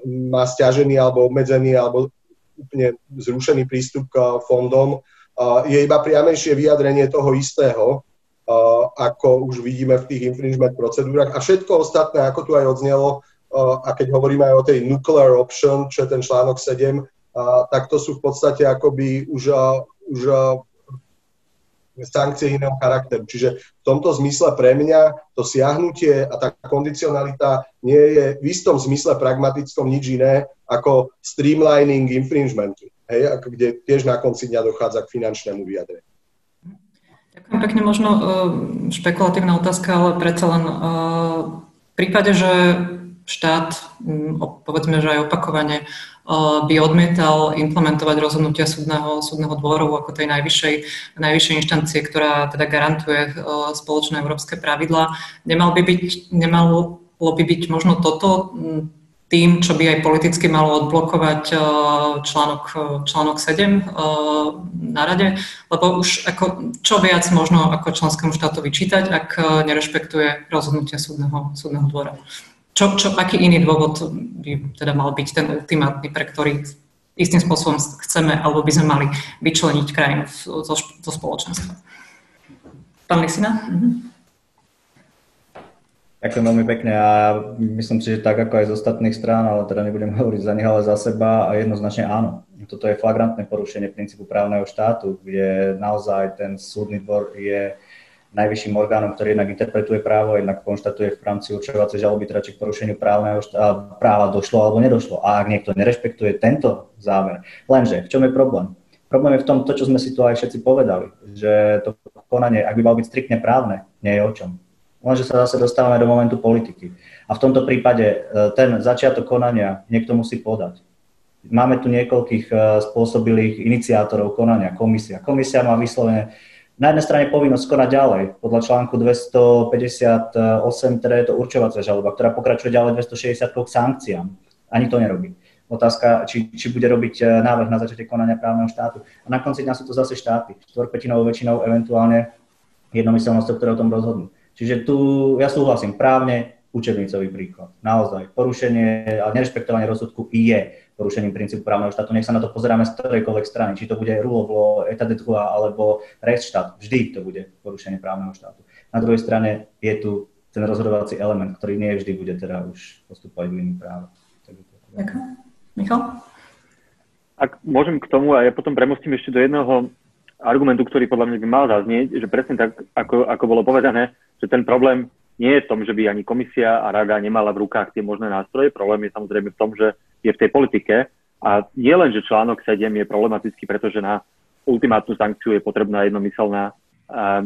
má stiažený alebo obmedzený alebo úplne zrušený prístup k fondom, je iba priamejšie vyjadrenie toho istého, ako už vidíme v tých infringement procedúrach. A všetko ostatné, ako tu aj odznelo, a keď hovoríme aj o tej nuclear option, čo je ten článok 7, tak to sú v podstate akoby už, už sankcie iného charakteru. Čiže v tomto zmysle pre mňa to siahnutie a tá kondicionalita nie je v istom zmysle pragmatickom nič iné ako streamlining infringementu, hej, kde tiež na konci dňa dochádza k finančnému vyjadreniu. Ďakujem pekne, možno uh, špekulatívna otázka, ale predsa len uh, v prípade, že štát, povedzme, že aj opakovane uh, by odmietal implementovať rozhodnutia súdneho, súdneho dvoru ako tej najvyššej, najvyššej inštancie, ktorá teda garantuje spoločné európske pravidlá. Nemal by byť, nemalo by byť možno toto tým, čo by aj politicky malo odblokovať eh, článok, eh, článok 7 eh, na rade, lebo už ako, čo viac možno ako členskému štátu vyčítať, ak nerešpektuje rozhodnutia súdneho, súdneho dvora. Čo, čo, aký iný dôvod by teda mal byť ten ultimátny, pre ktorý istým spôsobom chceme alebo by sme mali vyčleniť krajinu zo, zo spoločenstva? Pán Lisina? Mhm. Ďakujem veľmi pekne a myslím si, že tak ako aj z ostatných strán, ale teda nebudem hovoriť za nich, ale za seba a jednoznačne áno. Toto je flagrantné porušenie princípu právneho štátu, kde naozaj ten súdny dvor je najvyšším orgánom, ktorý jednak interpretuje právo, jednak konštatuje v rámci určovacej žaloby, teda či k porušeniu právneho štátu, práva došlo alebo nedošlo. A ak niekto nerešpektuje tento záver, lenže v čom je problém? Problém je v tom, to, čo sme si tu aj všetci povedali, že to konanie, ak by malo byť striktne právne, nie je o čom lenže sa zase dostávame do momentu politiky. A v tomto prípade e, ten začiatok konania niekto musí podať. Máme tu niekoľkých e, spôsobilých iniciátorov konania, komisia. Komisia má vyslovene na jednej strane povinnosť konať ďalej. Podľa článku 258, teda je to určovacia žaloba, ktorá pokračuje ďalej 260 k sankciám. Ani to nerobí. Otázka, či, či bude robiť e, návrh na začiatie konania právneho štátu. A na konci dňa sú to zase štáty. Štvorpetinovou väčšinou eventuálne jednomyselnosťou, ktoré o tom rozhodnú. Čiže tu ja súhlasím právne, učebnicový príklad. Naozaj, porušenie a nerešpektovanie rozsudku je porušením princípu právneho štátu. Nech sa na to pozeráme z ktorejkoľvek strany, či to bude rule of law, etat de droit, alebo rechtsštát. Vždy to bude porušenie právneho štátu. Na druhej strane je tu ten rozhodovací element, ktorý nie vždy bude teda už postupovať v linii práva. Ďakujem. Michal? Ak môžem k tomu, a ja potom premostím ešte do jedného argumentu, ktorý podľa mňa by mal zaznieť, že presne tak, ako, ako bolo povedané, že ten problém nie je v tom, že by ani komisia a rada nemala v rukách tie možné nástroje. Problém je samozrejme v tom, že je v tej politike a nie len, že článok 7 je problematický, pretože na ultimátnu sankciu je potrebná jednomyselná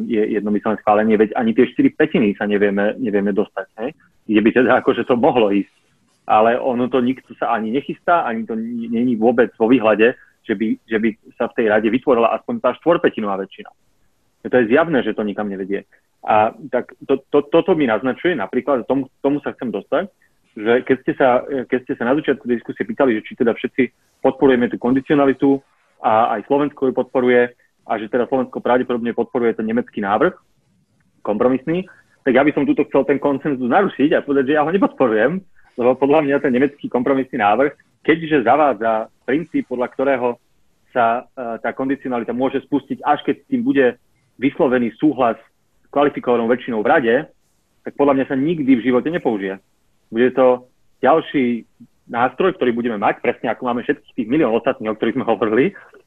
je jednomyselné schválenie, veď ani tie 4 petiny sa nevieme, nevieme dostať. Hej? Kde by teda akože to mohlo ísť. Ale ono to nikto sa ani nechystá, ani to není vôbec vo výhľade, že by, že by sa v tej rade vytvorila aspoň tá štvorpetinová väčšina. To je zjavné, že to nikam nevedie. A tak to, to, toto mi naznačuje napríklad, tomu, tomu sa chcem dostať, že keď ste, sa, keď ste sa na začiatku diskusie pýtali, že či teda všetci podporujeme tú kondicionalitu a aj Slovensko ju podporuje a že teda Slovensko pravdepodobne podporuje ten nemecký návrh, kompromisný, tak ja by som túto chcel ten konsenzus narušiť a povedať, že ja ho nepodporujem, lebo podľa mňa ten nemecký kompromisný návrh, keďže zavádza princíp, podľa ktorého sa uh, tá kondicionalita môže spustiť, až keď s tým bude vyslovený súhlas kvalifikovanou väčšinou v rade, tak podľa mňa sa nikdy v živote nepoužije. Bude to ďalší nástroj, ktorý budeme mať, presne ako máme všetkých tých milión ostatných, o ktorých sme hovorili,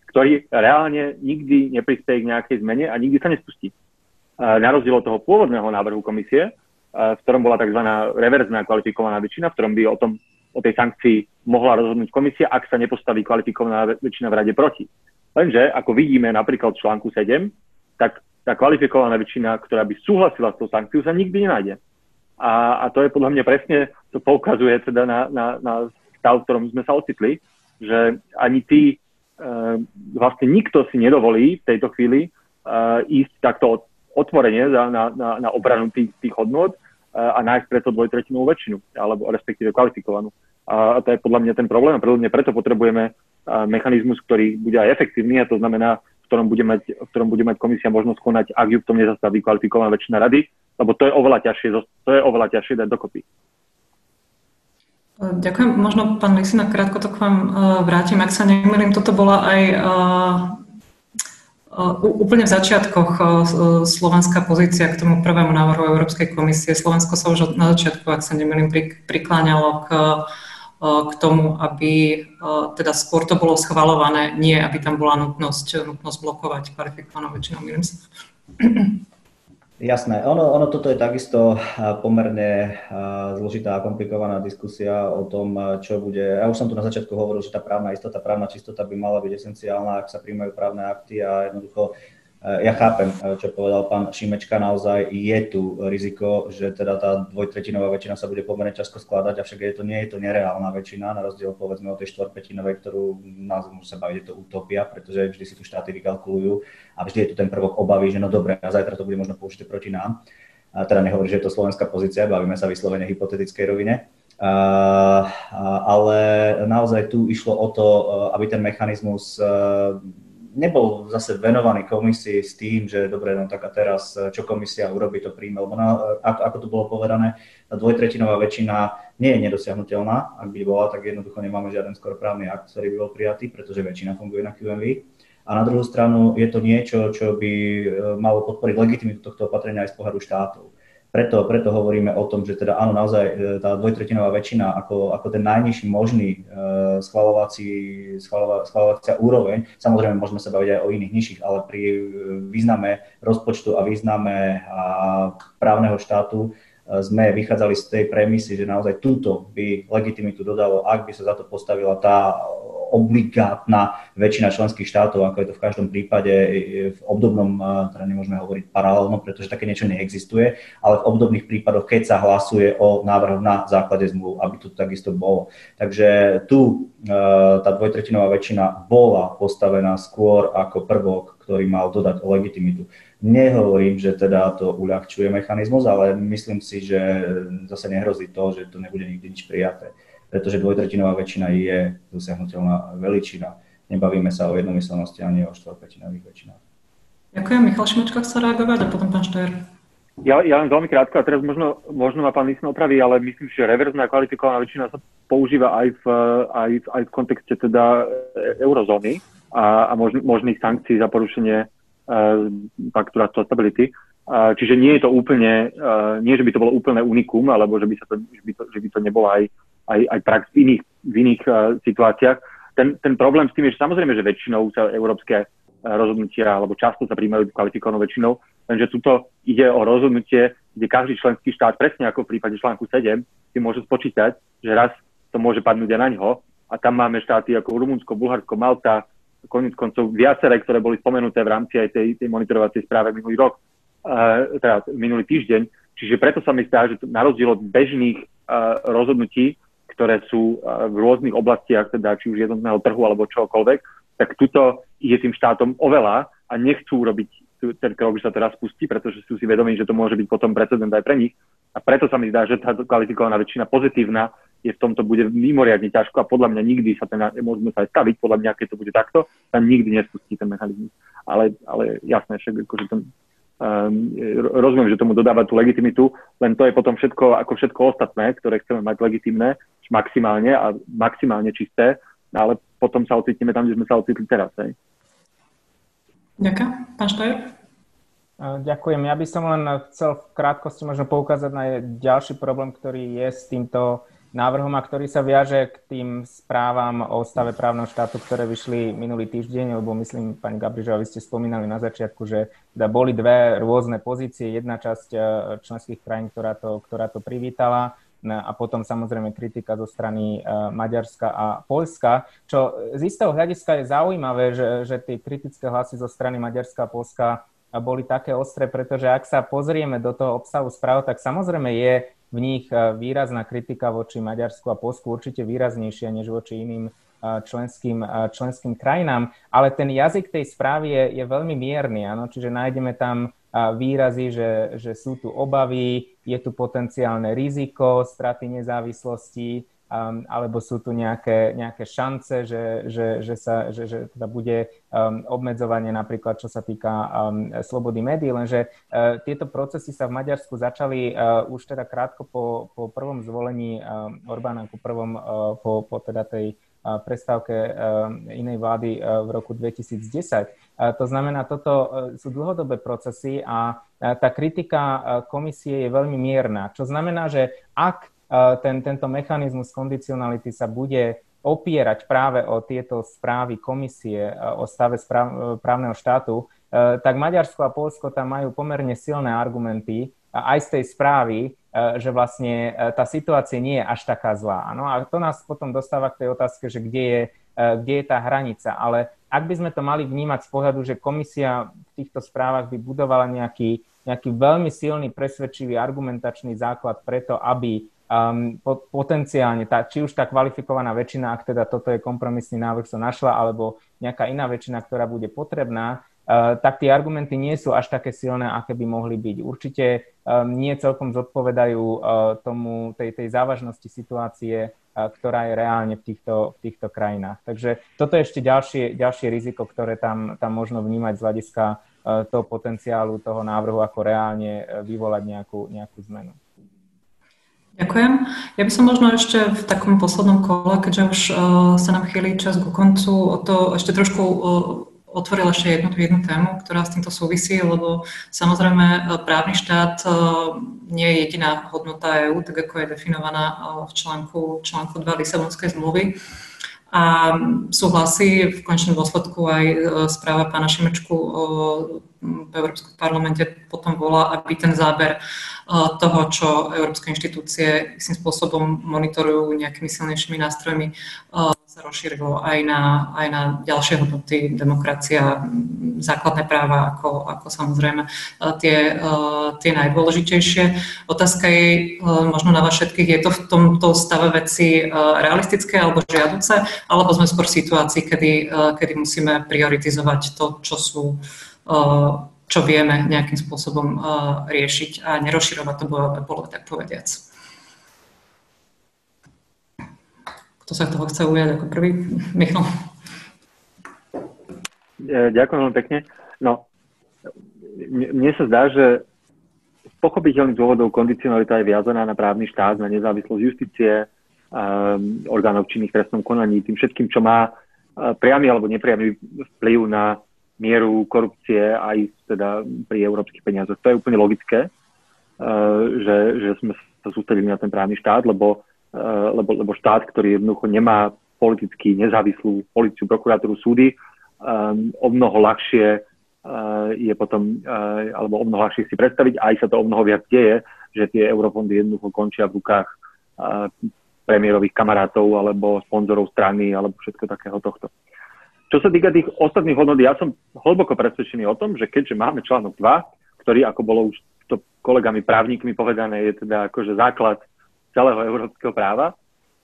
ktorý reálne nikdy neprispieje k nejakej zmene a nikdy sa nespustí. Na rozdiel od toho pôvodného návrhu komisie, v ktorom bola tzv. reverzná kvalifikovaná väčšina, v ktorom by o, tom, o tej sankcii mohla rozhodnúť komisia, ak sa nepostaví kvalifikovaná väčšina v rade proti. Lenže, ako vidíme napríklad v článku 7, tak tá kvalifikovaná väčšina, ktorá by súhlasila s tou sankciou, sa nikdy nenájde. A, a to je podľa mňa presne, to poukazuje teda na, na, na stav, v ktorom sme sa ocitli, že ani tí, e, vlastne nikto si nedovolí v tejto chvíli e, ísť takto otvorenie na, na, na, na obranu tých, tých hodnot e, a nájsť preto dvojtretinovú väčšinu, alebo respektíve kvalifikovanú. A, a to je podľa mňa ten problém a mňa preto potrebujeme e, mechanizmus, ktorý bude aj efektívny a to znamená ktorom bude mať, v ktorom bude mať komisia možnosť konať, ak ju v tom nezastaví kvalifikovaná väčšina rady, lebo to je oveľa ťažšie, to je oveľa ťažšie dať dokopy. Ďakujem. Možno, pán Lisina, krátko to k vám uh, vrátim. Ak sa nemýlim, toto bola aj uh, Úplne v začiatkoch slovenská pozícia k tomu prvému návrhu Európskej komisie. Slovensko sa už na začiatku, ak sa nemýlim, prikláňalo k, k tomu, aby teda skôr to bolo schvalované, nie aby tam bola nutnosť, nutnosť blokovať kvalifikovanou väčšinou. Sa. Jasné, ono, ono toto je takisto pomerne zložitá a komplikovaná diskusia o tom, čo bude. Ja už som tu na začiatku hovoril, že tá právna istota, právna čistota by mala byť esenciálna, ak sa príjmajú právne akty a jednoducho ja chápem, eh, čo povedal pán Šimečka, naozaj je tu riziko, že teda tá dvojtretinová väčšina sa bude pomerne ťažko skladať, avšak je to, nie je to nereálna väčšina, na rozdiel povedzme od tej štvorpetinovej, ktorú nás môže sa baviť, je to utopia, pretože vždy si tu štáty vykalkulujú a vždy je tu ten prvok obavy, že no dobre, a zajtra to bude možno použité proti nám. A teda nehovorí, že je to slovenská pozícia, bavíme sa vyslovene hypotetickej rovine. Uh, ale naozaj tu išlo o to, aby ten mechanizmus nebol zase venovaný komisii s tým, že dobre, no tak a teraz eh, čo komisia urobí, to príjme, lebo na, ako, ako to bolo povedané, tá dvojtretinová väčšina nie je nedosiahnutelná, ak by bola, tak jednoducho nemáme žiaden skoro právny akt, ktorý by bol prijatý, pretože väčšina funguje na QMV. A na druhú stranu je to niečo, čo by eh, malo podporiť legitimitu tohto opatrenia aj z pohľadu štátov. Preto, preto hovoríme o tom, že teda áno, naozaj e, tá dvojtretinová väčšina ako, ako ten najnižší možný uh, schvalovací, schvalova, schvalovacia úroveň, samozrejme môžeme sa baviť aj o iných nižších, ale pri e, význame rozpočtu a význame a právneho štátu sme vychádzali z tej premisy, že naozaj túto by legitimitu dodalo, ak by sa za to postavila tá obligátna väčšina členských štátov, ako je to v každom prípade v obdobnom, teda nemôžeme hovoriť paralelno, pretože také niečo neexistuje, ale v obdobných prípadoch, keď sa hlasuje o návrh na základe zmluv, aby to takisto bolo. Takže tu tá dvojtretinová väčšina bola postavená skôr ako prvok, ktorý mal dodať legitimitu. Nehovorím, že teda to uľahčuje mechanizmus, ale myslím si, že zase nehrozí to, že to nebude nikdy nič prijaté pretože dvojtretinová väčšina je dosiahnutelná veličina. Nebavíme sa o jednomyselnosti ani o štvorpetinových väčšinách. Ďakujem. Michal Šimečka chce reagovať a potom pán Štajer. Ja, ja len veľmi krátko, a teraz možno, možno ma pán Lisno opraví, ale myslím, že reverzná kvalifikovaná väčšina sa používa aj v, aj, aj v kontexte teda eurozóny a, a možn, možných sankcií za porušenie paktu rastu stability. Uh, čiže nie je to úplne, uh, nie že by to bolo úplné unikum, alebo že by, sa to, že by to, že by to nebolo aj aj, aj prax v iných, v iných situáciách. Ten, ten problém s tým je, že samozrejme, že väčšinou sa európske rozhodnutia, alebo často sa príjmajú kvalifikovanou väčšinou, lenže tuto ide o rozhodnutie, kde každý členský štát, presne ako v prípade článku 7, si môže spočítať, že raz to môže padnúť aj na ňo. A tam máme štáty ako Rumunsko, Bulharsko, Malta, koniec koncov viaceré, ktoré boli spomenuté v rámci aj tej, tej monitorovacej správe minulý rok, uh, teda minulý týždeň. Čiže preto sa mi zdá, že na rozdiel od bežných uh, rozhodnutí, ktoré sú v rôznych oblastiach, teda či už jednotného trhu alebo čokoľvek, tak tuto ide tým štátom oveľa a nechcú robiť ten krok, že sa teraz spustí, pretože sú si vedomí, že to môže byť potom precedent aj pre nich. A preto sa mi zdá, že tá kvalifikovaná väčšina pozitívna je v tomto bude mimoriadne ťažko a podľa mňa nikdy sa ten, môžeme sa aj staviť, podľa mňa, keď to bude takto, sa nikdy nespustí ten mechanizmus. Ale, ale jasné, však akože ten, um, rozumiem, že tomu dodáva tú legitimitu, len to je potom všetko, ako všetko ostatné, ktoré chceme mať legitimné, maximálne a maximálne čisté, ale potom sa ocitneme tam, kde sme sa ocitli teraz. Hej. Ďakujem. Pán Štajer? Ďakujem. Ja by som len chcel v krátkosti možno poukázať na ďalší problém, ktorý je s týmto návrhom a ktorý sa viaže k tým správam o stave právneho štátu, ktoré vyšli minulý týždeň, lebo myslím, pani Gabrižová, vy ste spomínali na začiatku, že teda boli dve rôzne pozície. Jedna časť e, členských krajín, ktorá to, ktorá to privítala, a potom samozrejme kritika zo strany e, Maďarska a Polska, čo z istého hľadiska je zaujímavé, že, že tie kritické hlasy zo strany Maďarska a Polska boli také ostré, pretože ak sa pozrieme do toho obsahu správ, tak samozrejme je v nich e, výrazná kritika voči Maďarsku a Polsku, určite výraznejšia než voči iným e, členským, členským krajinám, ale ten jazyk tej správy je, je veľmi mierny, áno? čiže nájdeme tam výrazy, že, že sú tu obavy, je tu potenciálne riziko straty nezávislosti, um, alebo sú tu nejaké, nejaké šance, že, že, že, sa, že, že teda bude um, obmedzovanie napríklad, čo sa týka um, slobody médií, lenže uh, tieto procesy sa v Maďarsku začali uh, už teda krátko po, po prvom zvolení um, Orbána, po prvom, uh, po, po teda tej prestávke inej vlády v roku 2010. To znamená, toto sú dlhodobé procesy a tá kritika komisie je veľmi mierna, čo znamená, že ak ten, tento mechanizmus kondicionality sa bude opierať práve o tieto správy komisie o stave správ, právneho štátu, tak Maďarsko a Polsko tam majú pomerne silné argumenty aj z tej správy, E, že vlastne e, tá situácia nie je až taká zlá. No a to nás potom dostáva k tej otázke, že kde je, e, kde je tá hranica. Ale ak by sme to mali vnímať z pohľadu, že komisia v týchto správach by budovala nejaký, nejaký veľmi silný, presvedčivý argumentačný základ preto, aby um, potenciálne, tá, či už tá kvalifikovaná väčšina, ak teda toto je kompromisný návrh, sa našla, alebo nejaká iná väčšina, ktorá bude potrebná, Eh, tak tie argumenty nie sú až také silné, aké by mohli byť. Určite um, nie celkom zodpovedajú uh, tomu, tej, tej závažnosti situácie, uh, ktorá je reálne v týchto, v týchto krajinách. Takže toto je ešte ďalšie, ďalšie riziko, ktoré tam, tam možno vnímať z hľadiska uh, toho potenciálu toho návrhu, ako reálne vyvolať nejakú, nejakú zmenu. Ďakujem. Ja by som možno ešte v takom poslednom kole, keďže už uh, sa nám chýli čas ku koncu, o to ešte trošku uh, otvoril ešte jednu, jednu tému, ktorá s týmto súvisí, lebo samozrejme e, právny štát e, nie je jediná hodnota EÚ, tak ako je definovaná e, v článku, článku 2 Lisabonskej zmluvy. A súhlasí v končnom dôsledku aj správa pána Šimečku v Európskom parlamente potom bola, aby ten záber toho, čo európske inštitúcie istým spôsobom monitorujú nejakými silnejšími nástrojmi, sa rozšírilo aj na, aj na ďalšie hodnoty, demokracia, základné práva, ako, ako samozrejme e, tie, e, tie najdôležitejšie. Otázka je e, možno na vás všetkých, je to v tomto stave veci realistické alebo žiaduce, alebo sme skôr v situácii, kedy, kedy musíme prioritizovať to, čo sú čo vieme nejakým spôsobom riešiť a nerozširovať to bojové pole, tak povediac. Kto sa toho chce ujať ako prvý? Michal. Ďakujem veľmi pekne. No, mne sa zdá, že z pochopiteľných dôvodov kondicionalita je viazaná na právny štát, na nezávislosť justície, um, orgánov činných trestnom konaní, tým všetkým, čo má uh, priamy alebo nepriamy vplyv na mieru korupcie aj teda pri európskych peniazoch. To je úplne logické, uh, že, že sme sa sústredili na ten právny štát, lebo Eh, lebo, lebo štát, ktorý jednoducho nemá politicky nezávislú policiu, prokuratúru, súdy, um, o mnoho ľahšie uh, je potom, uh, alebo o mnoho ľahšie si predstaviť, aj sa to o mnoho viac deje, že tie eurofondy jednoducho končia v rukách uh, premiérových kamarátov alebo sponzorov strany alebo všetko takého tohto. Čo sa týka tých ostatných hodnot, ja som hlboko presvedčený o tom, že keďže máme článok 2, ktorý, ako bolo už to kolegami právnikmi povedané, je teda akože základ celého európskeho práva.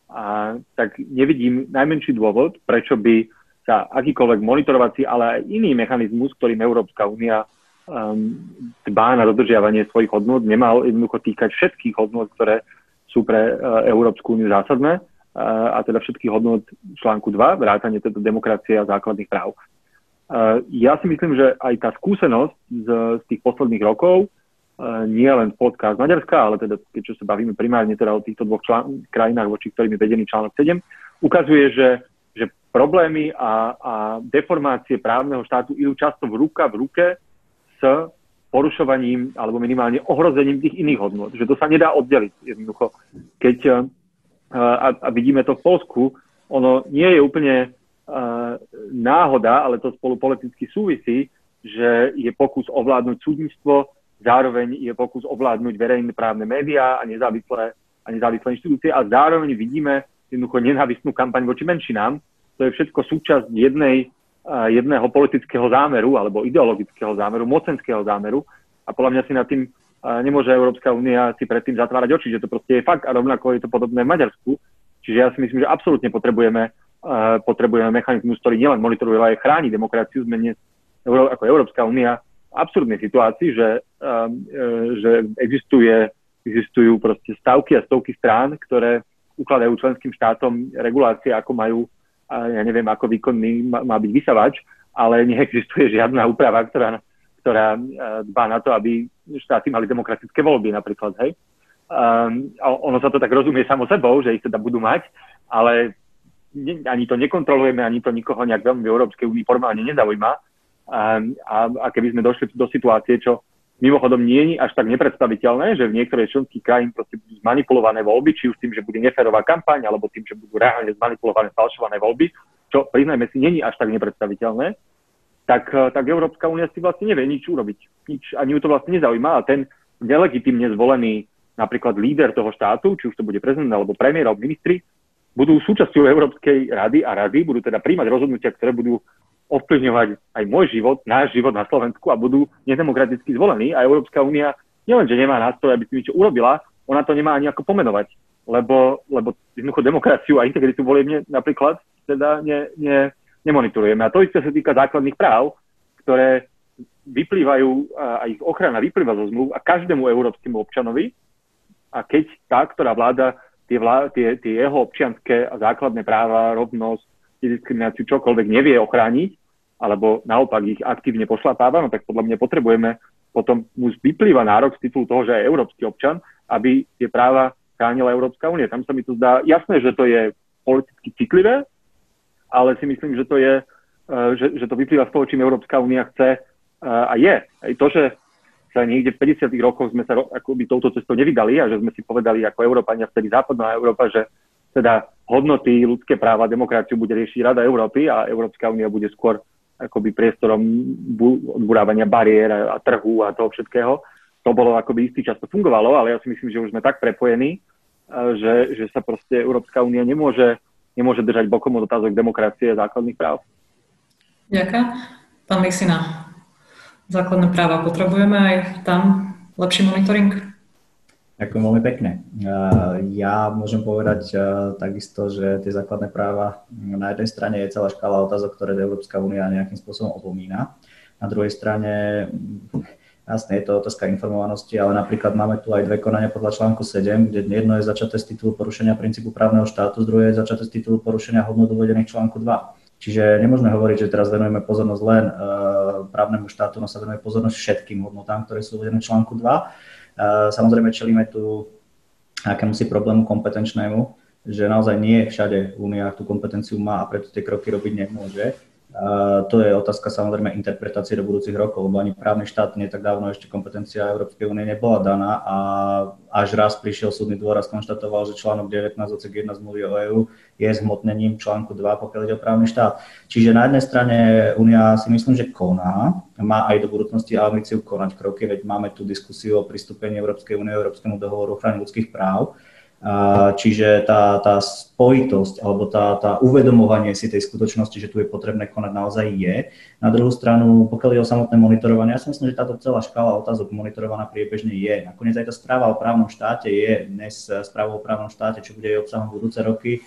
A tak nevidím najmenší dôvod, prečo by sa akýkoľvek monitorovací, ale aj iný mechanizmus, ktorým Európska únia um, dbá na dodržiavanie svojich hodnôt, nemal jednoducho týkať všetkých hodnôt, ktoré sú pre uh, Európsku úniu zásadné, uh, a teda všetkých hodnôt článku 2, vrátanie teda demokracie a základných práv. Uh, ja si myslím, že aj tá skúsenosť z, z tých posledných rokov nie len podcast Maďarska, ale teda keďže sa bavíme primárne teda o týchto dvoch člán, krajinách, voči ktorým je vedený článok 7, ukazuje, že, že problémy a, a deformácie právneho štátu idú často v ruka v ruke s porušovaním alebo minimálne ohrozením tých iných hodnot. Že to sa nedá oddeliť jednoducho. Keď a, a vidíme to v Polsku, ono nie je úplne uh, náhoda, ale to spolu politicky súvisí, že je pokus ovládnuť súdnictvo zároveň je pokus ovládnuť verejné právne médiá a nezávislé, a nezávislé inštitúcie a zároveň vidíme jednoducho nenávistnú kampaň voči menšinám. To je všetko súčasť jednej, jedného politického zámeru alebo ideologického zámeru, mocenského zámeru a podľa mňa si nad tým nemôže Európska únia si predtým zatvárať oči, že to proste je fakt a rovnako je to podobné v Maďarsku. Čiže ja si myslím, že absolútne potrebujeme, potrebujeme mechanizmus, ktorý nielen monitoruje, ale aj chráni demokraciu. Sme dnes ako Európska únia absurdnej situácii, že, um, e, že existuje, existujú proste stavky a stovky strán, ktoré ukladajú členským štátom regulácie, ako majú, ja neviem, ako výkonný má, byť vysavač, ale neexistuje žiadna úprava, ktorá, ktorá e, dbá na to, aby štáty mali demokratické voľby napríklad, hej. Um, ono sa to tak rozumie samo sebou, že ich teda budú mať, ale ani to nekontrolujeme, ani to nikoho nejak veľmi v Európskej únii formálne nezaujíma. A, a, a keby sme došli do situácie, čo mimochodom nie je až tak nepredstaviteľné, že v niektorej členských krajín proste budú zmanipulované voľby, či už tým, že bude neférová kampaň, alebo tým, že budú reálne zmanipulované falšované voľby, čo priznajme si, není až tak nepredstaviteľné, tak, tak Európska únia si vlastne nevie nič urobiť. Nič, ani ju to vlastne nezaujíma a ten nelegitimne zvolený napríklad líder toho štátu, či už to bude prezident alebo premiér alebo ministri, budú súčasťou Európskej rady a rady, budú teda príjmať rozhodnutia, ktoré budú ovplyvňovať aj môj život, náš život na Slovensku a budú nedemokraticky zvolení a Európska únia nielenže nemá nástroj, aby si niečo urobila, ona to nemá ani ako pomenovať, lebo, lebo jednoducho demokraciu a integritu voliebne napríklad teda ne, ne, nemonitorujeme. A to isté sa týka základných práv, ktoré vyplývajú a ich ochrana vyplýva zo zmluv a každému európskemu občanovi. A keď tá, ktorá vláda tie, vlá, tie, tie jeho občianské a základné práva, rovnosť, diskrimináciu, čokoľvek nevie ochrániť, alebo naopak ich aktívne pošlapáva, no tak podľa mňa potrebujeme potom mu vyplýva nárok z titulu toho, že je európsky občan, aby tie práva chránila Európska únia. Tam sa mi to zdá jasné, že to je politicky citlivé, ale si myslím, že to je, e, že, že to vyplýva z toho, čím Európska únia chce e, a je. Aj to, že sa niekde v 50. rokoch sme sa akoby touto cestou nevydali a že sme si povedali ako Európania, vtedy západná Európa, že teda hodnoty, ľudské práva, demokraciu bude riešiť Rada Európy a Európska únia bude skôr akoby priestorom odburávania bariér a, trhu a toho všetkého. To bolo akoby istý čas, to fungovalo, ale ja si myslím, že už sme tak prepojení, že, že sa proste Európska únia nemôže, nemôže držať bokom od otázok demokracie a základných práv. Ďakujem. Pán Lisina, základné práva potrebujeme aj tam lepší monitoring? Ďakujem veľmi pekne. Ja môžem povedať takisto, že tie základné práva na jednej strane je celá škála otázok, ktoré Európska únia nejakým spôsobom opomína. Na druhej strane, jasne, je to otázka informovanosti, ale napríklad máme tu aj dve konania podľa článku 7, kde jedno je začaté z titulu porušenia princípu právneho štátu, druhé je začaté z titulu porušenia hodnot uvedených článku 2. Čiže nemôžeme hovoriť, že teraz venujeme pozornosť len uh, právnemu štátu, no sa venujeme pozornosť všetkým hodnotám, ktoré sú uvedené v článku 2 Samozrejme čelíme tu akému si problému kompetenčnému, že naozaj nie všade v Úniách tú kompetenciu má a preto tie kroky robiť nemôže. To je otázka samozrejme interpretácie do budúcich rokov, lebo ani právny štát nie tak dávno ešte kompetencia Európskej únie nebola daná a až raz prišiel súdny dvor a skonštatoval, že článok 19 odsek 1 zmluvy o EÚ je zhmotnením článku 2, pokiaľ ide o právny štát. Čiže na jednej strane Únia si myslím, že koná, má aj do budúcnosti ambíciu konať kroky, veď máme tu diskusiu o pristúpení Európskej únie Európskemu dohovoru o ochrane ľudských práv, Čiže tá, tá spojitosť alebo tá, tá uvedomovanie si tej skutočnosti, že tu je potrebné konať naozaj je. Na druhú stranu, pokiaľ je o samotné monitorovanie, ja si myslím, že táto celá škála otázok monitorovaná priebežne je. Nakoniec aj tá správa o právnom štáte je dnes správa o právnom štáte, čo bude jej obsahom budúce roky.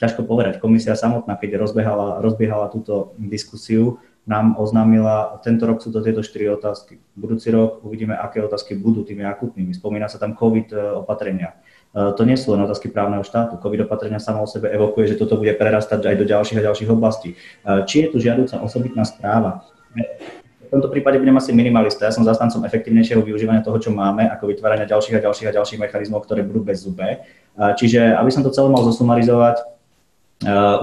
Ťažko povedať. Komisia samotná, keď rozbiehala, rozbiehala túto diskusiu, nám oznámila, tento rok sú to tieto štyri otázky. Budúci rok uvidíme, aké otázky budú tými akutnými. Spomína sa tam COVID e, opatrenia to nie sú len otázky právneho štátu. COVID opatrenia samo o sebe evokuje, že toto bude prerastať aj do ďalších a ďalších oblastí. E, či je tu žiadúca osobitná správa? V tomto prípade budem asi minimalista. Ja som zastancom efektívnejšieho využívania toho, čo máme, ako vytvárania ďalších a ďalších a ďalších mechanizmov, ktoré budú bez zube. E, čiže, aby som to celé mal zosumarizovať,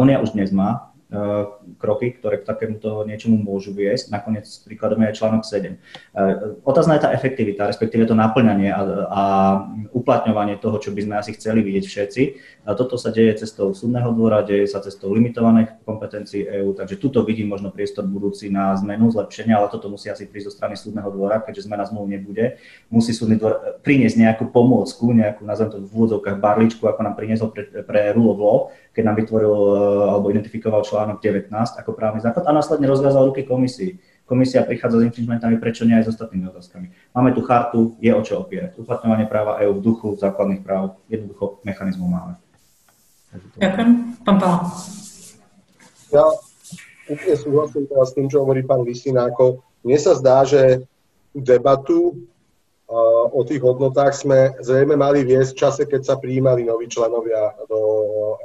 Únia už dnes má kroky, ktoré k takémuto niečomu môžu viesť. Nakoniec príkladom je článok 7. Eh, otázna je tá efektivita, respektíve to naplňanie a, a uplatňovanie toho, čo by sme asi chceli vidieť všetci. A toto sa deje cestou súdneho dvora, deje sa cestou limitovaných kompetencií EÚ, takže tuto vidím možno priestor budúci na zmenu, zlepšenia, ale toto musí asi prísť zo strany súdneho dvora, keďže zmena zmluv nebude. Musí súdny dvor eh, priniesť nejakú pomôcku, nejakú, nazvem to v úvodzovkách barličku, ako nám priniesol pre, pre rule of law, keď nám vytvoril alebo identifikoval článok článok 19 ako právny základ a následne rozviazal ruky komisii. Komisia prichádza s infringementami, prečo nie aj s ostatnými otázkami. Máme tu chartu, je o čo opierať. Uplatňovanie práva EÚ v duchu základných práv, jednoducho mechanizmu máme. Ďakujem. Pán Pala. Ja úplne súhlasím teraz s tým, čo hovorí pán Vysina. Ako mne sa zdá, že debatu o tých hodnotách sme zrejme mali viesť v čase, keď sa prijímali noví členovia do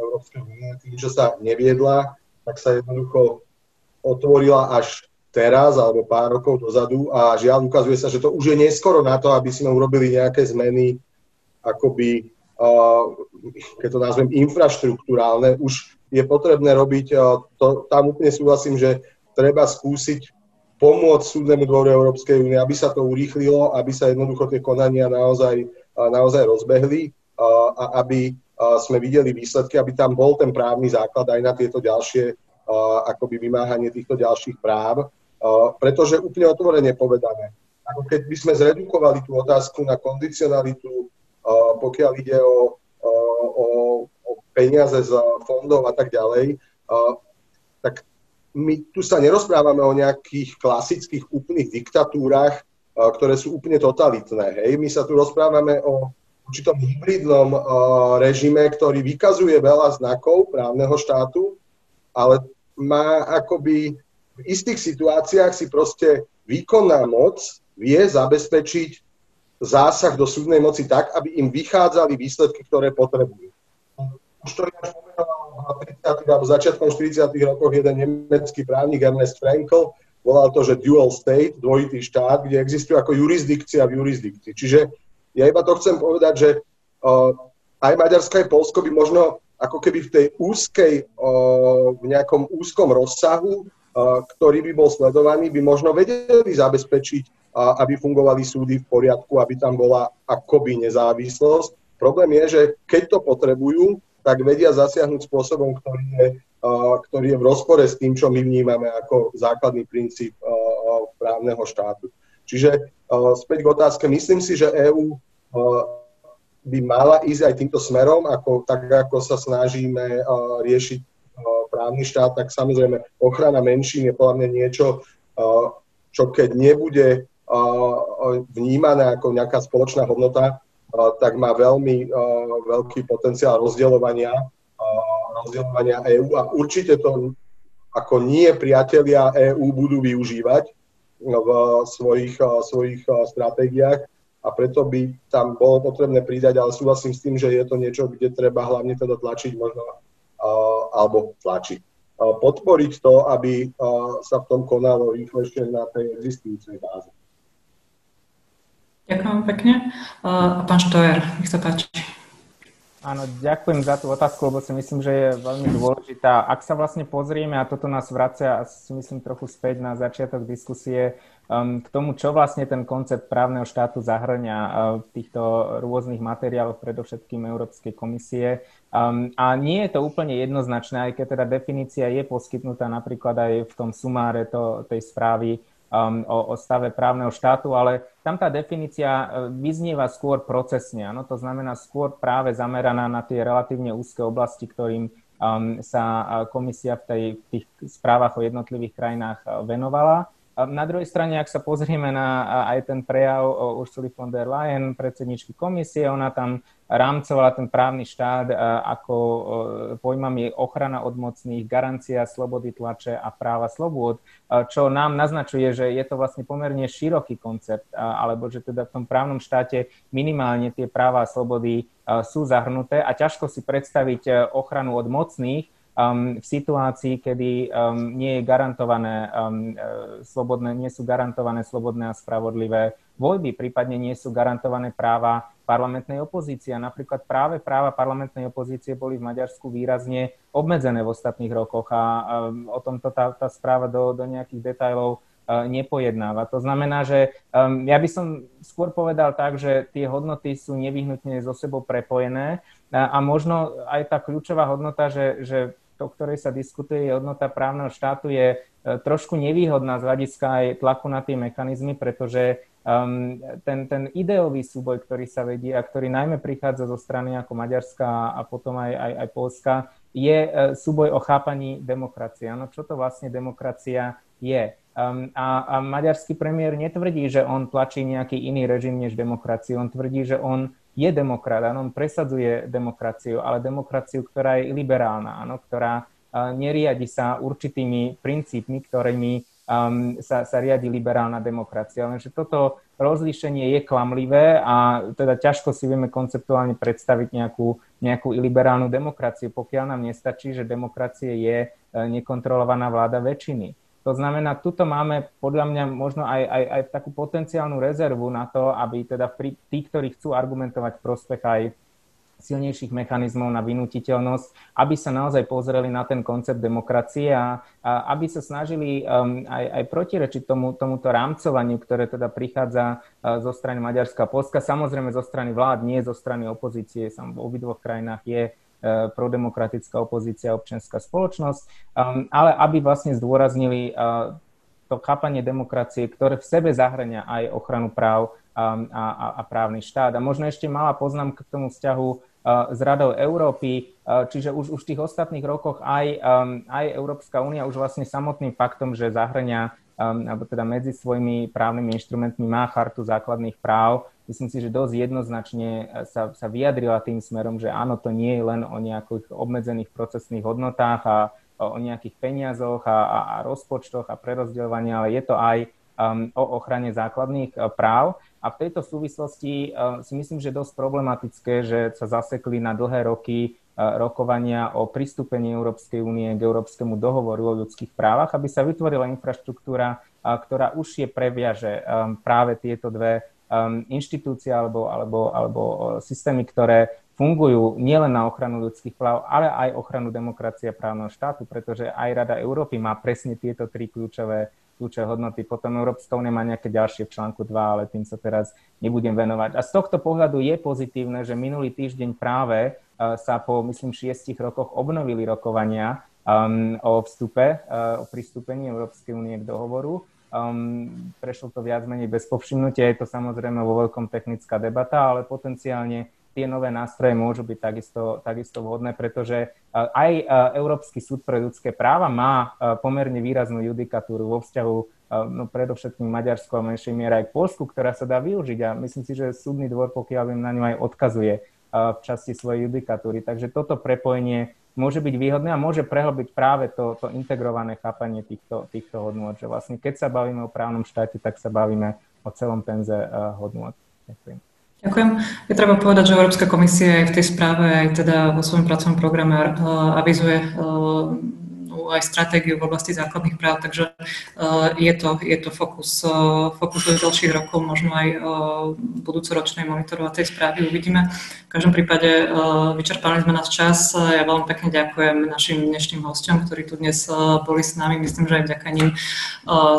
Európskej únie. Tým, že sa neviedla, tak sa jednoducho otvorila až teraz alebo pár rokov dozadu a žiaľ ukazuje sa, že to už je neskoro na to, aby sme urobili nejaké zmeny akoby, keď to nazvem infraštruktúrálne, už je potrebné robiť, to, tam úplne súhlasím, že treba skúsiť pomôcť súdnemu dvoru Európskej únie, aby sa to urýchlilo, aby sa jednoducho tie konania naozaj, naozaj rozbehli a aby sme videli výsledky, aby tam bol ten právny základ aj na tieto ďalšie akoby vymáhanie týchto ďalších práv. Pretože úplne otvorene povedané, ako keď by sme zredukovali tú otázku na kondicionalitu, pokiaľ ide o, o, o peniaze z fondov a tak ďalej, tak my tu sa nerozprávame o nejakých klasických úplných diktatúrach, ktoré sú úplne totalitné. Hej? My sa tu rozprávame o určitom hybridnom režime, ktorý vykazuje veľa znakov právneho štátu, ale má akoby v istých situáciách si proste výkonná moc vie zabezpečiť zásah do súdnej moci tak, aby im vychádzali výsledky, ktoré potrebujú. Už to ja v 30. alebo začiatkom 40. rokoch jeden nemecký právnik Ernest Frankl volal to, že dual state, dvojitý štát, kde existuje ako jurisdikcia v jurisdikcii. Čiže ja iba to chcem povedať, že uh, aj Maďarsko, aj Polsko by možno ako keby v tej úzkej, uh, v nejakom úzkom rozsahu, uh, ktorý by bol sledovaný, by možno vedeli zabezpečiť, uh, aby fungovali súdy v poriadku, aby tam bola akoby nezávislosť. Problém je, že keď to potrebujú, tak vedia zasiahnuť spôsobom, ktorý je, ktorý je v rozpore s tým, čo my vnímame ako základný princíp právneho štátu. Čiže späť k otázke, myslím si, že EÚ by mala ísť aj týmto smerom, ako, tak ako sa snažíme riešiť právny štát, tak samozrejme ochrana menšín je podľa mňa niečo, čo keď nebude vnímané ako nejaká spoločná hodnota, tak má veľmi veľký potenciál rozdeľovania, rozdeľovania EÚ a určite to ako nie priatelia EÚ budú využívať v svojich, svojich stratégiách a preto by tam bolo potrebné pridať, ale súhlasím s tým, že je to niečo, kde treba hlavne teda tlačiť možno, alebo tlačiť. Podporiť to, aby sa v tom konalo rýchlejšie na tej existujúcej báze. Ďakujem pekne. A pán Štojer, nech sa páči. Áno, ďakujem za tú otázku, lebo si myslím, že je veľmi dôležitá. Ak sa vlastne pozrieme, a toto nás vracia, si myslím trochu späť na začiatok diskusie, um, k tomu, čo vlastne ten koncept právneho štátu zahrňa uh, v týchto rôznych materiáloch, predovšetkým Európskej komisie. Um, a nie je to úplne jednoznačné, aj keď teda definícia je poskytnutá napríklad aj v tom sumáre to, tej správy um, o, o stave právneho štátu, ale tam tá definícia uh, vyznieva skôr procesne. Ano? To znamená skôr práve zameraná na tie relatívne úzke oblasti, ktorým um, sa uh, komisia v, tej, v tých správach o jednotlivých krajinách uh, venovala. Na druhej strane, ak sa pozrieme na aj ten prejav Ursuly von der Leyen, predsedničky komisie, ona tam rámcovala ten právny štát ako pojmami ochrana od mocných, garancia slobody tlače a práva slobôd, čo nám naznačuje, že je to vlastne pomerne široký koncept, alebo že teda v tom právnom štáte minimálne tie práva a slobody sú zahrnuté a ťažko si predstaviť ochranu od mocných, um, v situácii, kedy um, nie je garantované um, e, slobodné, nie sú garantované slobodné a spravodlivé voľby, prípadne nie sú garantované práva parlamentnej opozície. Napríklad práve práva parlamentnej opozície boli v Maďarsku výrazne obmedzené v ostatných rokoch a um, o tomto tá, tá správa do, do nejakých detajlov uh, nepojednáva. To znamená, že um, ja by som skôr povedal tak, že tie hodnoty sú nevyhnutne so sebou prepojené a, a možno aj tá kľúčová hodnota, že, že o ktorej sa diskutuje, hodnota právneho štátu je e, trošku nevýhodná z hľadiska aj tlaku na tie mechanizmy, pretože um, ten, ten ideový súboj, ktorý sa vedie a ktorý najmä prichádza zo strany ako Maďarska a potom aj, aj, aj Polska, je uh, súboj o chápaní demokracie. Ano, čo to vlastne demokracia je? Um, a, a maďarský premiér netvrdí, že on tlačí nejaký iný režim než demokraciu. On tvrdí, že on je demokrat, áno, on presadzuje demokraciu, ale demokraciu, ktorá je liberálna, áno, ktorá neriadi sa určitými princípmi, ktorými um, sa, sa riadi liberálna demokracia. Lenže toto rozlíšenie je klamlivé a teda ťažko si vieme konceptuálne predstaviť nejakú, nejakú iliberálnu demokraciu, pokiaľ nám nestačí, že demokracie je e, nekontrolovaná vláda väčšiny. To znamená, tuto máme podľa mňa možno aj, aj, aj takú potenciálnu rezervu na to, aby teda pri tí, ktorí chcú argumentovať prospech aj silnejších mechanizmov na vynutiteľnosť, aby sa naozaj pozreli na ten koncept demokracie a, a aby sa snažili um, aj, aj protirečiť tomu, tomuto rámcovaniu, ktoré teda prichádza uh, zo strany Maďarska a Polska, samozrejme zo strany vlád, nie zo strany opozície. Sam v obidvoch krajinách je uh, prodemokratická opozícia, občianská spoločnosť, um, ale aby vlastne zdôraznili uh, to chápanie demokracie, ktoré v sebe zahrania aj ochranu práv um, a, a, a právny štát. A možno ešte malá poznámka k tomu vzťahu uh, s Radou Európy, čiže už, už v tých ostatných rokoch aj, um, aj Európska únia už vlastne samotným faktom, že zahrania alebo teda medzi svojimi právnymi inštrumentmi má chartu základných práv, myslím si, že dosť jednoznačne sa, sa vyjadrila tým smerom, že áno, to nie je len o nejakých obmedzených procesných hodnotách a o nejakých peniazoch a, a, a rozpočtoch a prerozdeľovaní, ale je to aj um, o ochrane základných uh, práv. A v tejto súvislosti uh, si myslím, že dosť problematické, že sa zasekli na dlhé roky rokovania o pristúpení Európskej únie k Európskemu dohovoru o ľudských právach, aby sa vytvorila infraštruktúra, ktorá už je previaže práve tieto dve um, inštitúcie alebo, alebo, alebo systémy, ktoré fungujú nielen na ochranu ľudských práv, ale aj ochranu demokracie a právneho štátu, pretože aj Rada Európy má presne tieto tri kľúčové, kľúčové hodnoty. Potom Európska únia má nejaké ďalšie v článku 2, ale tým sa teraz nebudem venovať. A z tohto pohľadu je pozitívne, že minulý týždeň práve uh, sa po, myslím, šiestich rokoch obnovili rokovania um, o vstupe, uh, o pristúpení Európskej únie k dohovoru. Um, prešlo to viac menej bez povšimnutia, je to samozrejme vo veľkom technická debata, ale potenciálne tie nové nástroje môžu byť takisto, takisto vhodné, pretože aj Európsky súd pre ľudské práva má pomerne výraznú judikatúru vo vzťahu no predovšetkým Maďarsku a menšej miere aj Polsku, ktorá sa dá využiť a myslím si, že súdny dvor, pokiaľ viem, na ňu aj odkazuje v časti svojej judikatúry. Takže toto prepojenie môže byť výhodné a môže prehlbiť práve to, to integrované chápanie týchto, týchto hodnôt, že vlastne keď sa bavíme o právnom štáte, tak sa bavíme o celom penze hodnôt. Ďakujem. Ďakujem. Je treba povedať, že Európska komisia aj v tej správe, aj teda vo svojom pracovnom programe uh, avizuje aj stratégiu v oblasti základných práv, takže uh, je to, je to fokus, uh, fokus do ďalších rokov, možno aj uh, budúcoročnej monitorovacej správy uvidíme. V každom prípade vyčerpali sme nás čas. Ja veľmi pekne ďakujem našim dnešným hostom, ktorí tu dnes boli s nami. Myslím, že aj vďaka nim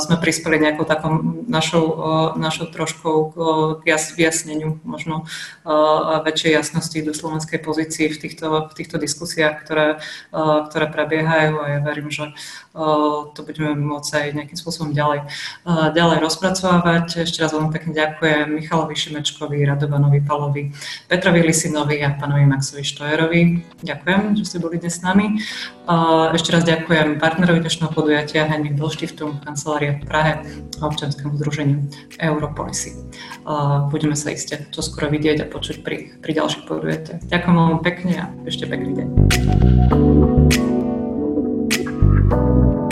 sme prispeli nejakou takou našou, našou troškou k vyjasneniu možno väčšej jasnosti do slovenskej pozícii v týchto, v týchto diskusiách, ktoré, ktoré prebiehajú a ja verím, že to budeme môcť aj nejakým spôsobom ďalej, ďalej rozpracovávať. Ešte raz veľmi pekne ďakujem Michalovi Šimečkovi, Radovanovi Palovi, Petrovi Lisinovi a pánovi Maxovi Štojerovi. Ďakujem, že ste boli dnes s nami. Ešte raz ďakujem partnerovi dnešného podujatia Henrik Dolštiftum, kancelária v Prahe a občanskému združeniu Europolicy. Budeme sa iste čo skoro vidieť a počuť pri, pri ďalších podujatiach. Ďakujem veľmi pekne a ešte pekný deň. Thank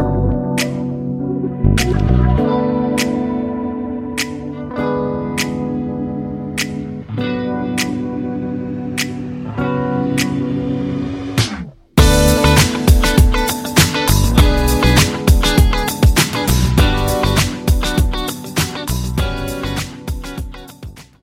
you.